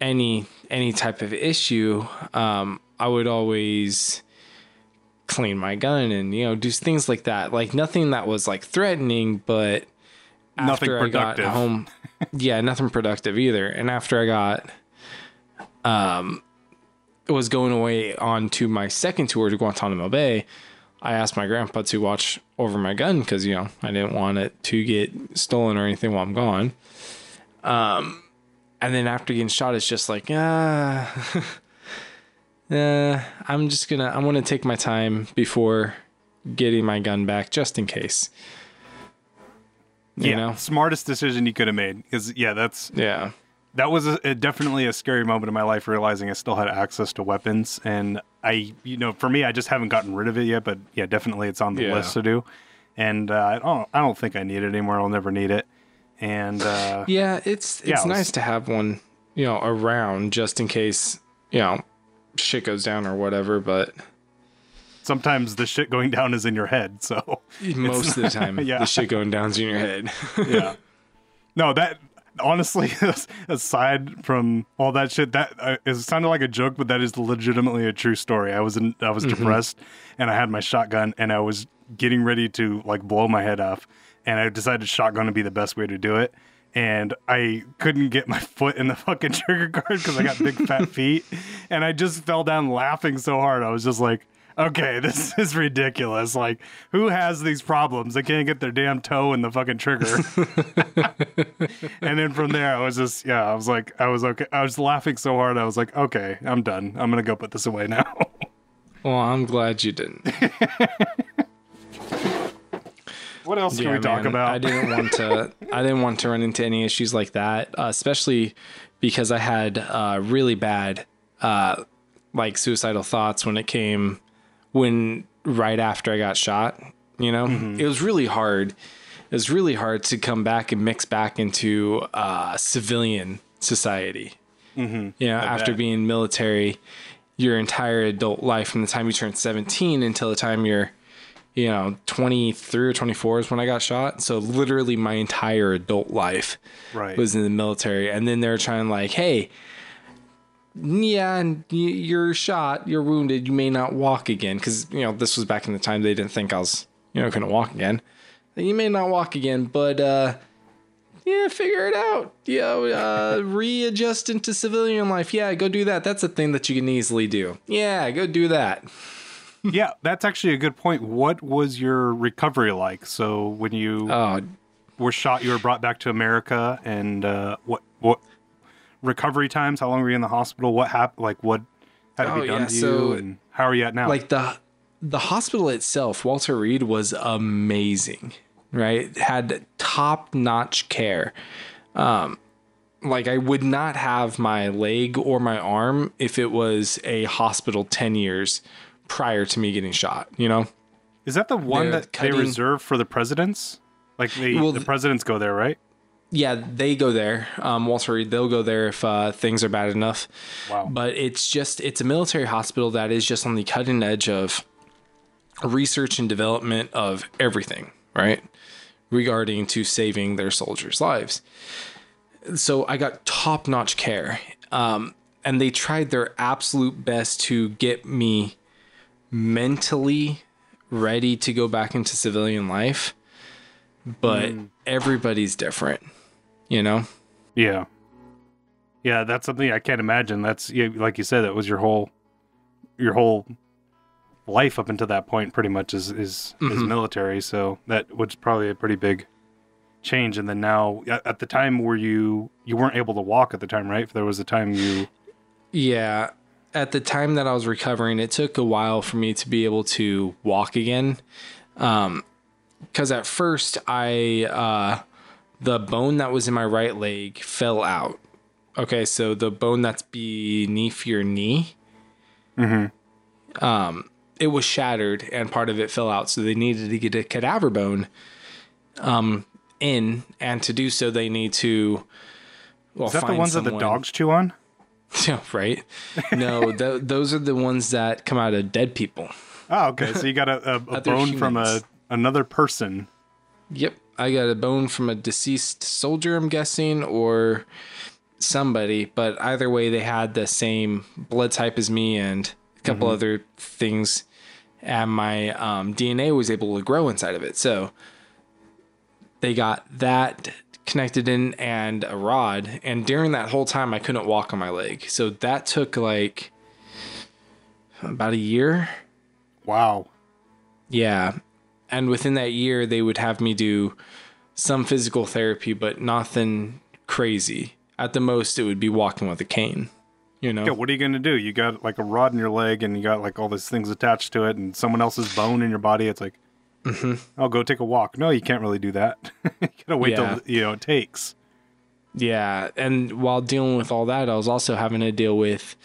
Speaker 1: any any type of issue, um, I would always clean my gun and you know do things like that. Like nothing that was like threatening, but
Speaker 2: Nothing
Speaker 1: after I got
Speaker 2: productive.
Speaker 1: home, (laughs) yeah, nothing productive either. And after I got, um, was going away on to my second tour to Guantanamo Bay, I asked my grandpa to watch over my gun because you know I didn't want it to get stolen or anything while I'm gone. Um, and then after getting shot, it's just like, ah, (laughs) uh, I'm just gonna, I'm gonna take my time before getting my gun back just in case. You
Speaker 2: yeah
Speaker 1: know?
Speaker 2: smartest decision you could have made because yeah that's
Speaker 1: Yeah.
Speaker 2: that was a, a- definitely a scary moment in my life realizing i still had access to weapons and i you know for me i just haven't gotten rid of it yet but yeah definitely it's on the
Speaker 1: Yeah.
Speaker 2: list to do and uh, i don't i don't think i need it anymore i'll never need it and uh
Speaker 1: Yeah, it's it's
Speaker 2: Yeah, it was-
Speaker 1: nice to have one, you know, around just in case, you know, shit goes down or whatever, but
Speaker 2: sometimes the shit going down is in your head so
Speaker 1: most of the time (laughs)
Speaker 2: Yeah.
Speaker 1: the shit going down's in your head.
Speaker 2: yeah. (laughs) No, that honestly, (laughs) aside from all that shit, that uh, it sounded like a joke, but that is legitimately a true story. I was in, I was depressed, and I had my shotgun, and I was getting ready to like blow my head off, and I decided shotgun to be the best way to do it. And I couldn't get my (laughs) foot in the fucking trigger guard because I got big fat (laughs) feet, and I just fell down laughing so hard. I was just like, okay, (laughs) this is ridiculous. Like, who has these problems? They can't get their damn toe in the fucking trigger. (laughs) and then from there, I was just, yeah, I was like, I was okay. I was laughing so hard. I was like, okay, I'm done. I'm going to go put this away now. (laughs)
Speaker 1: Well, I'm glad you didn't.
Speaker 2: what else can
Speaker 1: Yeah,
Speaker 2: we talk about?
Speaker 1: I didn't want to. I didn't want to run into any issues like that, uh, especially because I had uh, really bad, uh, like suicidal thoughts when it came when right after I got shot. You know,
Speaker 2: Mm-hmm.
Speaker 1: it was really hard. It was really hard to come back and mix back into uh, civilian society. You know, after
Speaker 2: bet.
Speaker 1: being military, your entire adult life from the time you turn 17 until the time you're you know 23 or 24 is when i got shot so literally my entire adult life
Speaker 2: right.
Speaker 1: was in the military and then they're trying like hey yeah and you're shot you're wounded you may not walk again. Because you know this was back in the time they didn't think i was you know going to walk again. You may not walk again but uh yeah figure it out. You know uh (laughs) readjust into civilian life. Yeah go do that. That's a thing that you can easily do. Yeah go do that. (laughs)
Speaker 2: Yeah, that's actually a good point. What was your recovery like? So when you
Speaker 1: oh.
Speaker 2: were shot, you were brought back to America, and uh, what what recovery times? How long were you in the hospital? What happened? Like what had to
Speaker 1: Oh,
Speaker 2: be done
Speaker 1: yeah,
Speaker 2: to you?
Speaker 1: so-
Speaker 2: and how are you at now?
Speaker 1: like the the hospital itself walter reed was amazing right had top notch care um like i would not have my leg or my arm if it was a hospital 10 years prior to me getting shot you know
Speaker 2: is that the one
Speaker 1: they're
Speaker 2: that
Speaker 1: cutting-
Speaker 2: they reserve for the presidents? Like they,
Speaker 1: Well,
Speaker 2: the presidents go there, right?
Speaker 1: Yeah they go there. Um walter reed they'll go there if uh things are bad enough.
Speaker 2: Wow.
Speaker 1: but it's just it's a military hospital that is just on the cutting edge of research and development of everything right? Regarding to saving their soldiers lives. So i got top-notch care. Um, and they tried their absolute best to get me mentally ready to go back into civilian life. But everybody's different you know
Speaker 2: Yeah. Yeah, that's something I can't imagine. That's like you said, that was your whole your whole life up until that point pretty much is is, is
Speaker 1: Mhm.
Speaker 2: military, so that was probably a pretty big change and then now at, the time were you you weren't able to walk at the time, right? There was a time you
Speaker 1: Yeah. At the time that I was recovering, it took a while for me to be able to walk again. Um, cause at first I, uh, the bone that was in my right leg fell out. Okay. So the bone that's beneath your knee, um, it was shattered and part of it fell out. So they needed to get a cadaver bone, um, in, and to do so, they need to, well,
Speaker 2: Is that the ones that the dogs chew on? (laughs)
Speaker 1: yeah, right. No, th- those are the ones that come out of dead people.
Speaker 2: Oh, okay. So you got a, a, a (laughs) bone from a another person.
Speaker 1: Yep, I got a bone from a deceased soldier, I'm guessing, or somebody. But either way, they had the same blood type as me and a couple other things, and my um, DNA was able to grow inside of it. So they got that connected in and a rod, and during that whole time, I couldn't walk on my leg. So that took like about a year.
Speaker 2: Wow.
Speaker 1: Yeah. And within that year, they would have me do some physical therapy, but nothing crazy. At the most, it would be walking with a cane. You know?
Speaker 2: Yeah, what are you gonna do? You got like a rod in your leg, and you got like all these things attached to it, and someone else's bone in your body. It's like, I'll go take a walk. No, you can't really do that. (laughs) you gotta wait
Speaker 1: Yeah.
Speaker 2: till you know it takes.
Speaker 1: Yeah. And while dealing with all that, I was also having to deal with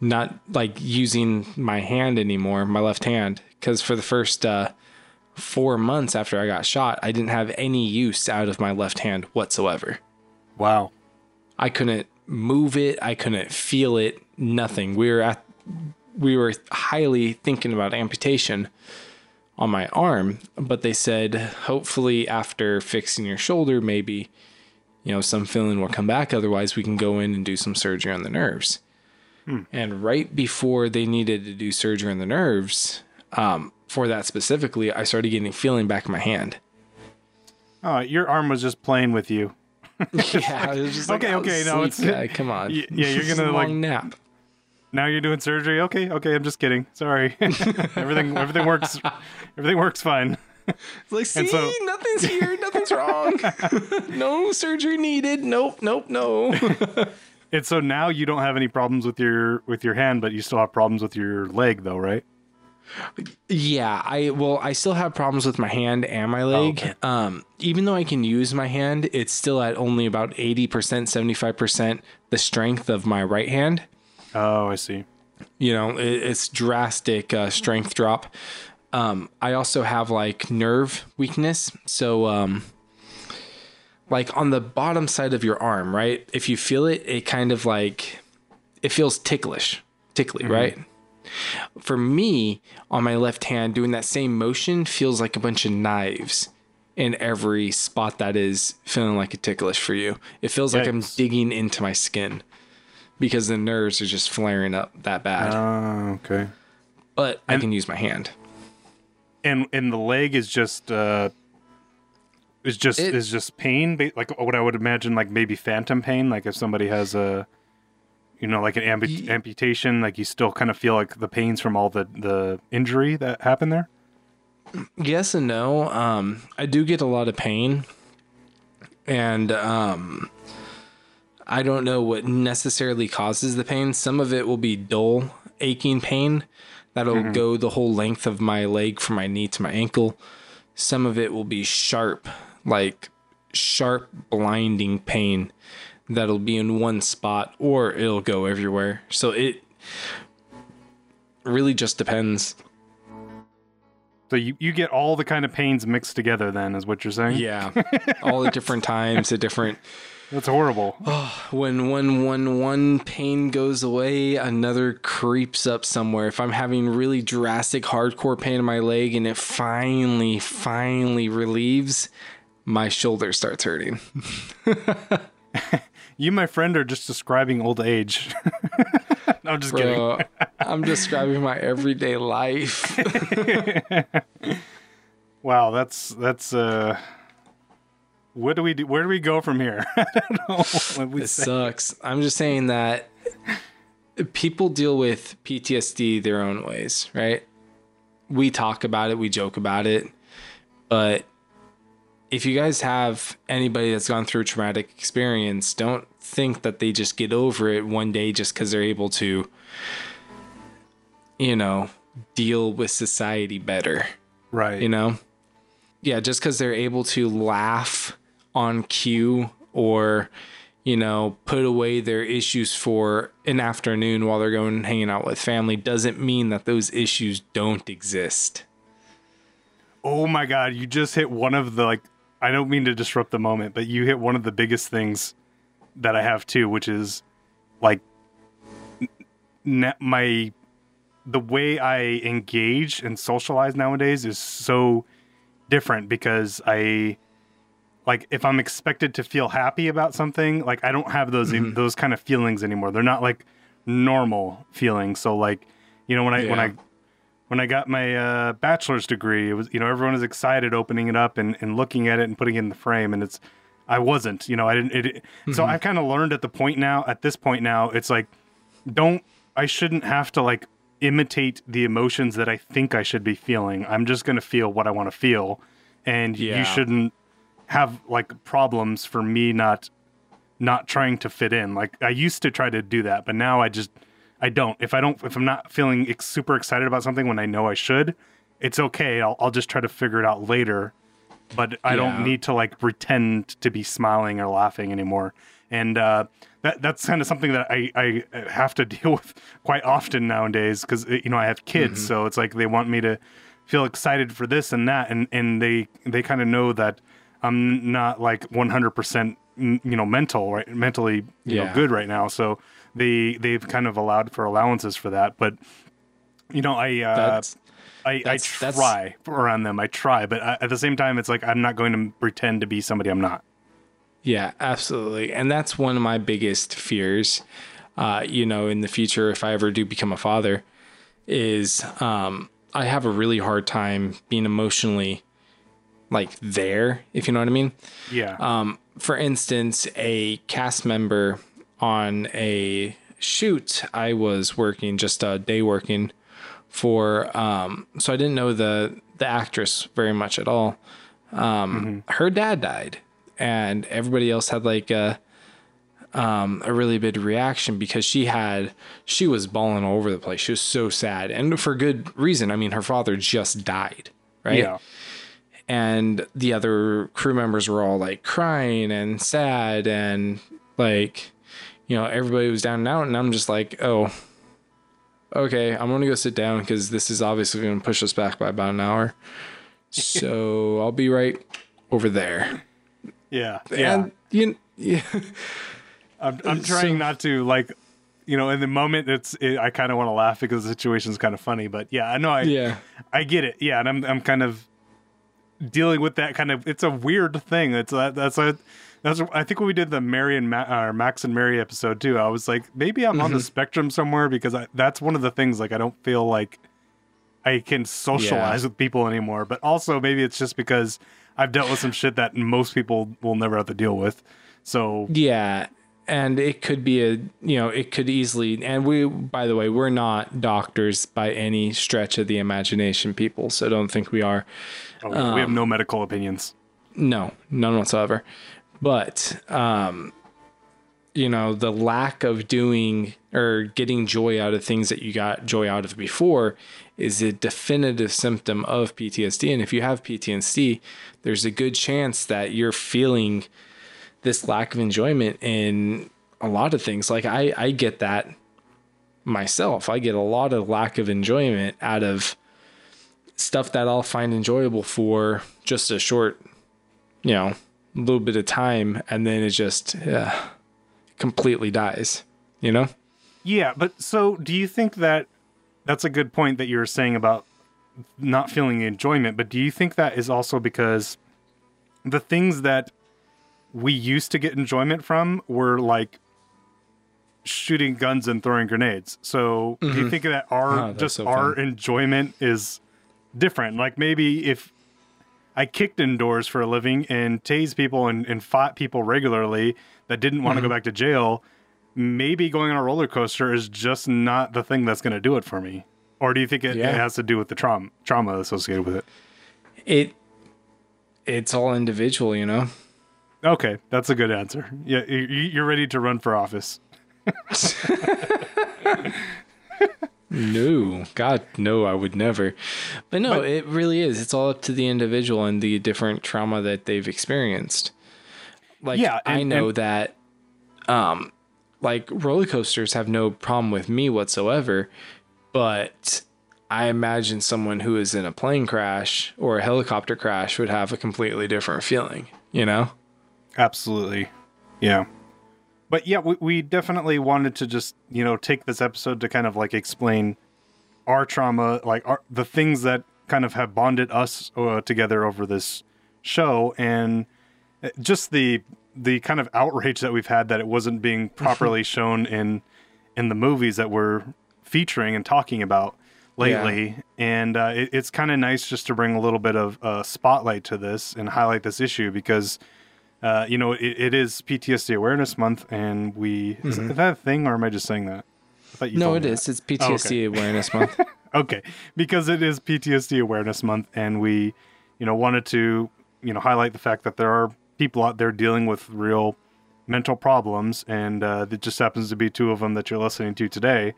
Speaker 1: not like using my hand anymore, my left hand. Because for the first uh, four months after I got shot, I didn't have any use out of my left hand whatsoever.
Speaker 2: Wow.
Speaker 1: I couldn't move it. I couldn't feel it. Nothing. We were at, we were highly thinking about amputation on my arm, but they said hopefully after fixing your shoulder, maybe you know some feeling will come back. Otherwise, we can go in and do some surgery on the nerves. And right before they needed to do surgery on the nerves, um, for that specifically, I started getting feeling back in my hand.
Speaker 2: Oh, your arm was just playing with you. (laughs) (laughs)
Speaker 1: yeah, it was just
Speaker 2: Okay,
Speaker 1: oh,
Speaker 2: okay, no, it's-
Speaker 1: guy, come on.
Speaker 2: Y- yeah, you're (laughs) gonna, like-
Speaker 1: nap.
Speaker 2: now you're doing surgery. Okay, okay, I'm just kidding. Sorry. everything everything works everything works fine.
Speaker 1: It's like, see,
Speaker 2: so-
Speaker 1: nothing's here, nothing's wrong. no surgery needed. Nope, nope, no.
Speaker 2: And so now you don't have any problems with your with your hand, but you still have problems with your leg though, right?
Speaker 1: Yeah, I well, I still have problems with my hand and my leg.
Speaker 2: okay.
Speaker 1: Um, even though I can use my hand, it's still at only about eighty percent, seventy five percent the strength of my right hand.
Speaker 2: Oh, I see.
Speaker 1: you know it, it's drastic uh, strength drop um, i also have like nerve weakness so um, like on the bottom side of your arm right if you feel it it kind of like it feels ticklish tickly right for me on my left hand doing that same motion feels like a bunch of knives in every spot that is feeling like a ticklish for you it feels like i'm digging into my skin because the nerves are just flaring up that bad
Speaker 2: Oh, okay.
Speaker 1: but I can use my hand.
Speaker 2: And and the leg is just uh is just
Speaker 1: It-
Speaker 2: is just pain, like what I would imagine like maybe phantom pain, like if somebody has a you know, like an ampu- amputation, like you still kind of feel like the pains from all the the injury that happened there.
Speaker 1: Yes and no. Um, I do get a lot of pain, and um, I don't know what necessarily causes the pain. Some of it will be dull, aching pain that'll go the whole length of my leg from my knee to my ankle. Some of it will be sharp, like sharp, blinding pain that'll be in one spot, or it'll go everywhere. So it really just depends.
Speaker 2: So you, you get all the kind of pains mixed together then is what you're saying?
Speaker 1: Yeah, all the different (laughs) times, the different
Speaker 2: That's horrible. (sighs)
Speaker 1: when when when one pain goes away, another creeps up somewhere. If I'm having really drastic, hardcore pain in my leg and it finally, finally relieves, my shoulder starts hurting. (laughs) (laughs)
Speaker 2: You, my friend, are just describing old age. (laughs) no, I'm just kidding. (laughs)
Speaker 1: I'm describing my everyday life.
Speaker 2: Wow, that's that's uh what do we do where do we go from here? I don't know what we
Speaker 1: It
Speaker 2: say.
Speaker 1: sucks. I'm just saying that people deal with PTSD their own ways, right? We talk about it, we joke about it, but if you guys have anybody that's gone through a traumatic experience, don't think that they just get over it one day just because they're able to, you know, deal with society better.
Speaker 2: Right.
Speaker 1: you know? Yeah just because they're able to laugh on cue or you know put away their issues for an afternoon while they're going hanging out with family doesn't mean that those issues don't exist.
Speaker 2: Oh my god, you just hit one of the like I don't mean to disrupt the moment, but you hit one of the biggest things that I have too, which is like n- my the way I engage and socialize nowadays is so different because I like if I'm expected to feel happy about something, like I don't have those mm-hmm. those kind of feelings anymore. They're not like normal feelings. So like, you know, when I when I when I got my uh, bachelor's degree, it was you know everyone was excited opening it up and, and looking at it and putting it in the frame, and it's I wasn't, you know, I didn't. It, it- So I've kind of learned at the point now, at this point now, it's like don't I shouldn't have to like imitate the emotions that I think I should be feeling. I'm just gonna feel what I want to feel, and
Speaker 1: Yeah.
Speaker 2: you shouldn't have like problems for me not not trying to fit in. Like I used to try to do that, but now I just I don't. If I don't, if I'm not feeling ex- super excited about something when I know I should, it's okay. I'll I'll just try to figure it out later. But I
Speaker 1: Yeah.
Speaker 2: don't need to like pretend to be smiling or laughing anymore. And uh, that that's kind of something that I I have to (laughs) deal with quite often nowadays because you know I have kids,
Speaker 1: Mm-hmm.
Speaker 2: so it's like they want me to feel excited for this and that, and and they they kind of know that I'm not like 100 percent you know mental right mentally you know good right now so they they've kind of allowed for allowances for that but you know i uh
Speaker 1: that's
Speaker 2: i i
Speaker 1: that's- that's-
Speaker 2: try around them i try but I, at the same time it's like i'm not going to pretend to be somebody i'm not
Speaker 1: Yeah, absolutely. And that's one of my biggest fears, uh, you know, in the future, if I ever do become a father, is um, I have a really hard time being emotionally like there, if you know what I mean.
Speaker 2: yeah
Speaker 1: Um, for instance, a cast member on a shoot, I was working just a day working for um so I didn't know the the actress very much at all. Um her dad died and everybody else had like a um a really big reaction because she had she was bawling all over the place. She was so sad and for good reason. I mean her father just died, right?
Speaker 2: Yeah.
Speaker 1: and the other crew members were all like crying and sad and like you know everybody was down and out and i'm just like oh okay i'm gonna go sit down because this is obviously gonna push us back by about an hour so (laughs) i'll be right over there
Speaker 2: Yeah. Yeah.
Speaker 1: and you yeah
Speaker 2: I'm, I'm (laughs) trying
Speaker 1: so-
Speaker 2: not to like, you know, in the moment it's it, I kind of want to laugh because the situation's kind of funny, but yeah, I know I
Speaker 1: yeah
Speaker 2: I get it. Yeah, and I'm I'm kind of dealing with that kind of it's a weird thing. It's that that's a that's I think when we did the Mary and Ma- or Max and Mary episode too, I was like maybe I'm on
Speaker 1: Mm-hmm.
Speaker 2: the spectrum somewhere because I, that's one of the things like I don't feel like I can socialize with people anymore, but also maybe it's just because I've dealt with some shit that most people will never have to deal with. So
Speaker 1: Yeah, and it could be a you know it could easily and we by the way we're not doctors by any stretch of the imagination, people. So don't think we are.
Speaker 2: oh, we
Speaker 1: Um,
Speaker 2: have no medical opinions.
Speaker 1: No, none whatsoever. But um, you know the lack of doing or getting joy out of things that you got joy out of before is a definitive symptom of PTSD. And if you have PTSD, there's a good chance that you're feeling this lack of enjoyment in a lot of things. Like I, I get that myself. I get a lot of lack of enjoyment out of stuff that I'll find enjoyable for just a short, you know, little bit of time, and then it just uh, completely dies. You know?
Speaker 2: Yeah, but so do you think that that's a good point that you were saying about not feeling enjoyment, but do you think that is also because the things that we used to get enjoyment from were like shooting guns and throwing grenades. So do you think that our
Speaker 1: Oh,
Speaker 2: just
Speaker 1: so
Speaker 2: our enjoyment is different? Like maybe if I kicked indoors for a living and tased people and, and fought people regularly that didn't want to
Speaker 1: Mm-hmm.
Speaker 2: go back to jail, maybe going on a roller coaster is just not the thing that's going to do it for me. Or do you think it,
Speaker 1: Yeah.
Speaker 2: it has to do with the trauma trauma associated with it?
Speaker 1: It it's all individual, you know.
Speaker 2: Okay, that's a good answer. Yeah, you- you- you're ready to run for office. (laughs) (laughs)
Speaker 1: No, God, no, I would never. But no,
Speaker 2: But-
Speaker 1: it really is. It's all up to the individual and the different trauma that they've experienced. Like,
Speaker 2: Yeah,
Speaker 1: I know
Speaker 2: and-
Speaker 1: that, um, like roller coasters have no problem with me whatsoever, but I imagine someone who is in a plane crash or a helicopter crash would have a completely different feeling. You know?
Speaker 2: Absolutely. Yeah. But yeah, we, we definitely wanted to just, you know, take this episode to kind of like explain our trauma, like our, the things that kind of have bonded us uh, together over this show and uh, just the the kind of outrage that we've had that it wasn't being (laughs) properly shown in in the movies that we're featuring and talking about lately. And uh, it, it's kind of nice just to bring a little bit of uh, spotlight to this and highlight this issue because uh, you know, it, it is PTSD Awareness Month, and we is that a thing, or am I just saying that? I you
Speaker 1: Mm-hmm. No, it
Speaker 2: is.
Speaker 1: is. It's PTSD Awareness Month. (laughs)
Speaker 2: Okay, because it is PTSD Awareness Month, and we, you know, wanted to, you know, highlight the fact that there are people out there dealing with real mental problems, and uh, it just happens to be two of them that you're listening to today.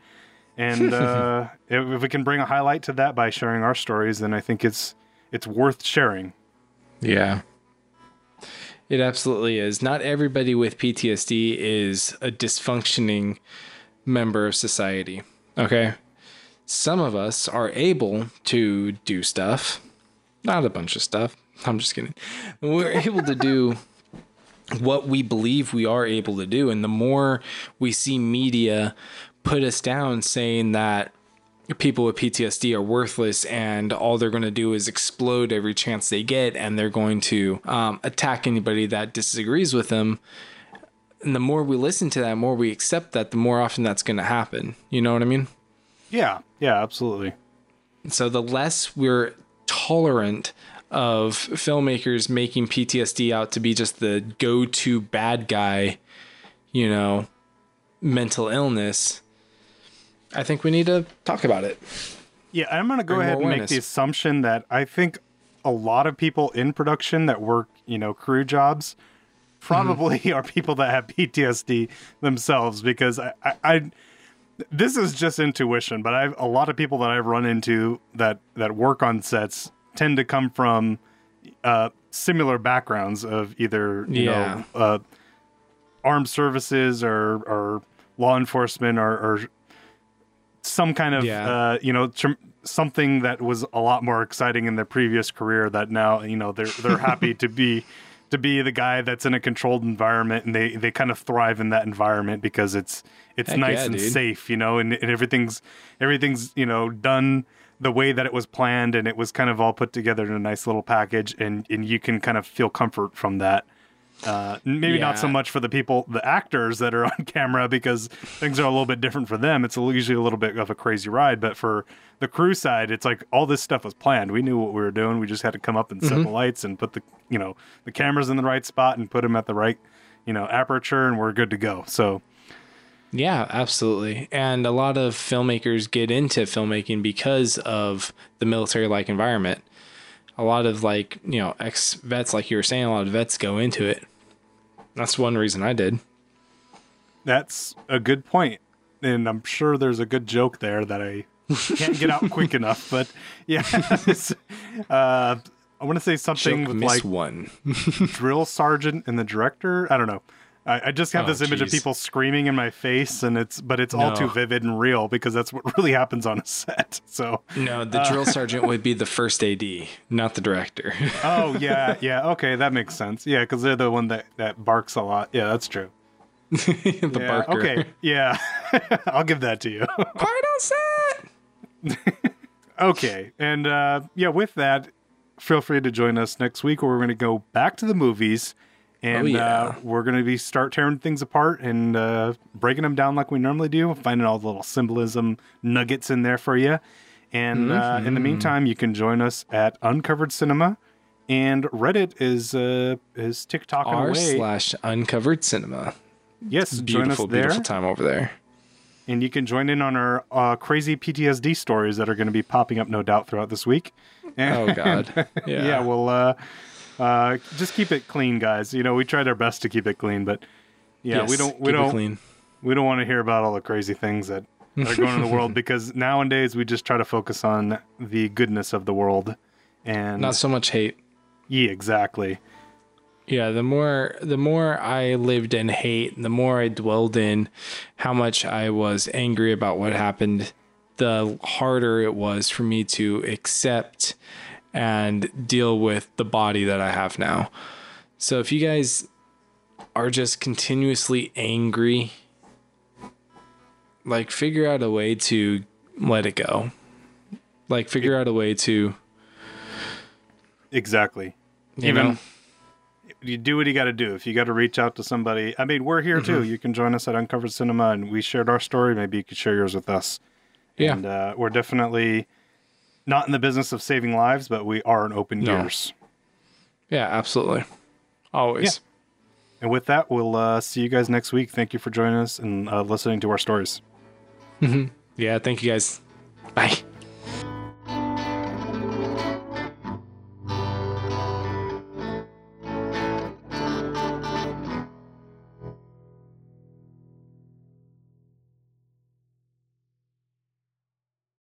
Speaker 2: And (laughs) uh, if, if we can bring a highlight to that by sharing our stories, then I think it's it's worth sharing.
Speaker 1: Yeah. It absolutely is. Not everybody with PTSD is a dysfunctioning member of society. Okay. Some of us are able to do stuff, not a bunch of stuff. (laughs) I'm just kidding. We're able to do what we believe we are able to do. And the more we see media put us down saying that people with PTSD are worthless and all they're going to do is explode every chance they get and they're going to um, attack anybody that disagrees with them. And the more we listen to that, the more we accept that, the more often that's going to happen. You know what I mean?
Speaker 2: Yeah, yeah, absolutely.
Speaker 1: So the less we're tolerant of filmmakers making PTSD out to be just the go-to bad guy, you know, mental illness, I think we need to talk about it.
Speaker 2: Yeah, I'm going to go
Speaker 1: Bring
Speaker 2: ahead
Speaker 1: more
Speaker 2: and make the assumption that I think a lot of people in production that work, you know, crew jobs probably (laughs) are people that have PTSD themselves because I, I, I this is just intuition, but I've a lot of people that I've run into that that work on sets tend to come from uh, similar backgrounds of either you
Speaker 1: Yeah.
Speaker 2: know uh, armed services or or law enforcement or, or some kind of
Speaker 1: Yeah.
Speaker 2: uh, you know tr- something that was a lot more exciting in their previous career that now you know they're they're happy (laughs) to be to be the guy that's in a controlled environment and they they kind of thrive in that environment because it's it's
Speaker 1: Heck
Speaker 2: nice
Speaker 1: yeah,
Speaker 2: and
Speaker 1: dude.
Speaker 2: safe you know and, and everything's everything's you know done the way that it was planned and it was kind of all put together in a nice little package and and you can kind of feel comfort from that uh, maybe not so much for the people, the actors that are (laughs) on camera, because things are a little bit different for them. It's usually a little bit of a crazy ride, but for the crew side, it's like all this stuff was planned. We knew what we were doing. We just had to come up and set
Speaker 1: Mm-hmm.
Speaker 2: the lights and put the, you know, the cameras in the right spot and put them at the right, you know, aperture, and we're good to go. So
Speaker 1: Yeah, absolutely. And a lot of filmmakers get into filmmaking because of the military like environment. A lot of like, you know, ex vets, like you were saying, a lot of vets go into it. That's one reason I did.
Speaker 2: that's a good point, and I'm sure there's a good joke there that I can't get out quick (laughs) enough. But yeah, (laughs) uh, I want to say something
Speaker 1: Joke
Speaker 2: with like
Speaker 1: one.
Speaker 2: drill sergeant and the director. I don't know. I, I just have
Speaker 1: Oh,
Speaker 2: this image of people screaming in my face, and it's but it's all too vivid and real because that's what (laughs) really happens on a set. So,
Speaker 1: No, the drill (laughs) sergeant would be the first AD, not the director. (laughs)
Speaker 2: oh yeah, yeah, okay, that makes sense. Yeah, because they're the one that that barks a lot. Yeah, that's true.
Speaker 1: the
Speaker 2: Yeah,
Speaker 1: barker.
Speaker 2: okay, yeah, I'll give that to you.
Speaker 1: Quiet on set.
Speaker 2: okay, and uh, yeah, with that, feel free to join us next week, where we're going to go back to the movies. And
Speaker 1: Oh, yeah.
Speaker 2: uh, we're going to be start tearing things apart and uh, breaking them down like we normally do, finding all the little symbolism nuggets in there for you. And uh, in
Speaker 1: Mm-hmm.
Speaker 2: the meantime, you can join us at Uncovered Cinema, and Reddit is uh, is TikToking
Speaker 1: R
Speaker 2: away.
Speaker 1: slash uncovered cinema.
Speaker 2: yes, join us
Speaker 1: Beautiful,
Speaker 2: there,
Speaker 1: beautiful time over there.
Speaker 2: and you can join in on our uh, crazy PTSD stories that are going to be popping up, no doubt, throughout this week.
Speaker 1: Oh God. (laughs)
Speaker 2: yeah,
Speaker 1: Yeah.
Speaker 2: well, uh, just keep it clean, guys. You know, we tried our best to keep it clean, but yeah, we don't, we don't,
Speaker 1: clean.
Speaker 2: we don't want to hear about all the crazy things that, are going on in the world (laughs) because nowadays we just try to focus on the goodness of the world. And
Speaker 1: Not so much hate.
Speaker 2: yeah, exactly.
Speaker 1: Yeah, the more the more I lived in hate, the more I dwelled in how much I was angry about what happened, the harder it was for me to accept and deal with the body that I have now. So if you guys are just continuously angry, like figure out a way to let it go. Like figure out a way to
Speaker 2: Exactly.
Speaker 1: you
Speaker 2: Even
Speaker 1: know
Speaker 2: you do what you got to do. If you got to reach out to somebody, I mean, we're here
Speaker 1: Mm-hmm.
Speaker 2: too. You can join us at Uncovered Cinema, and we shared our story. Maybe you could share yours with us.
Speaker 1: Yeah.
Speaker 2: And uh, we're definitely not in the business of saving lives, but we are an open
Speaker 1: No.
Speaker 2: ears.
Speaker 1: Yeah, absolutely. Always.
Speaker 2: And with that, we'll uh, see you guys next week. Thank you for joining us and uh, listening to our stories.
Speaker 1: Yeah, thank you guys. Bye.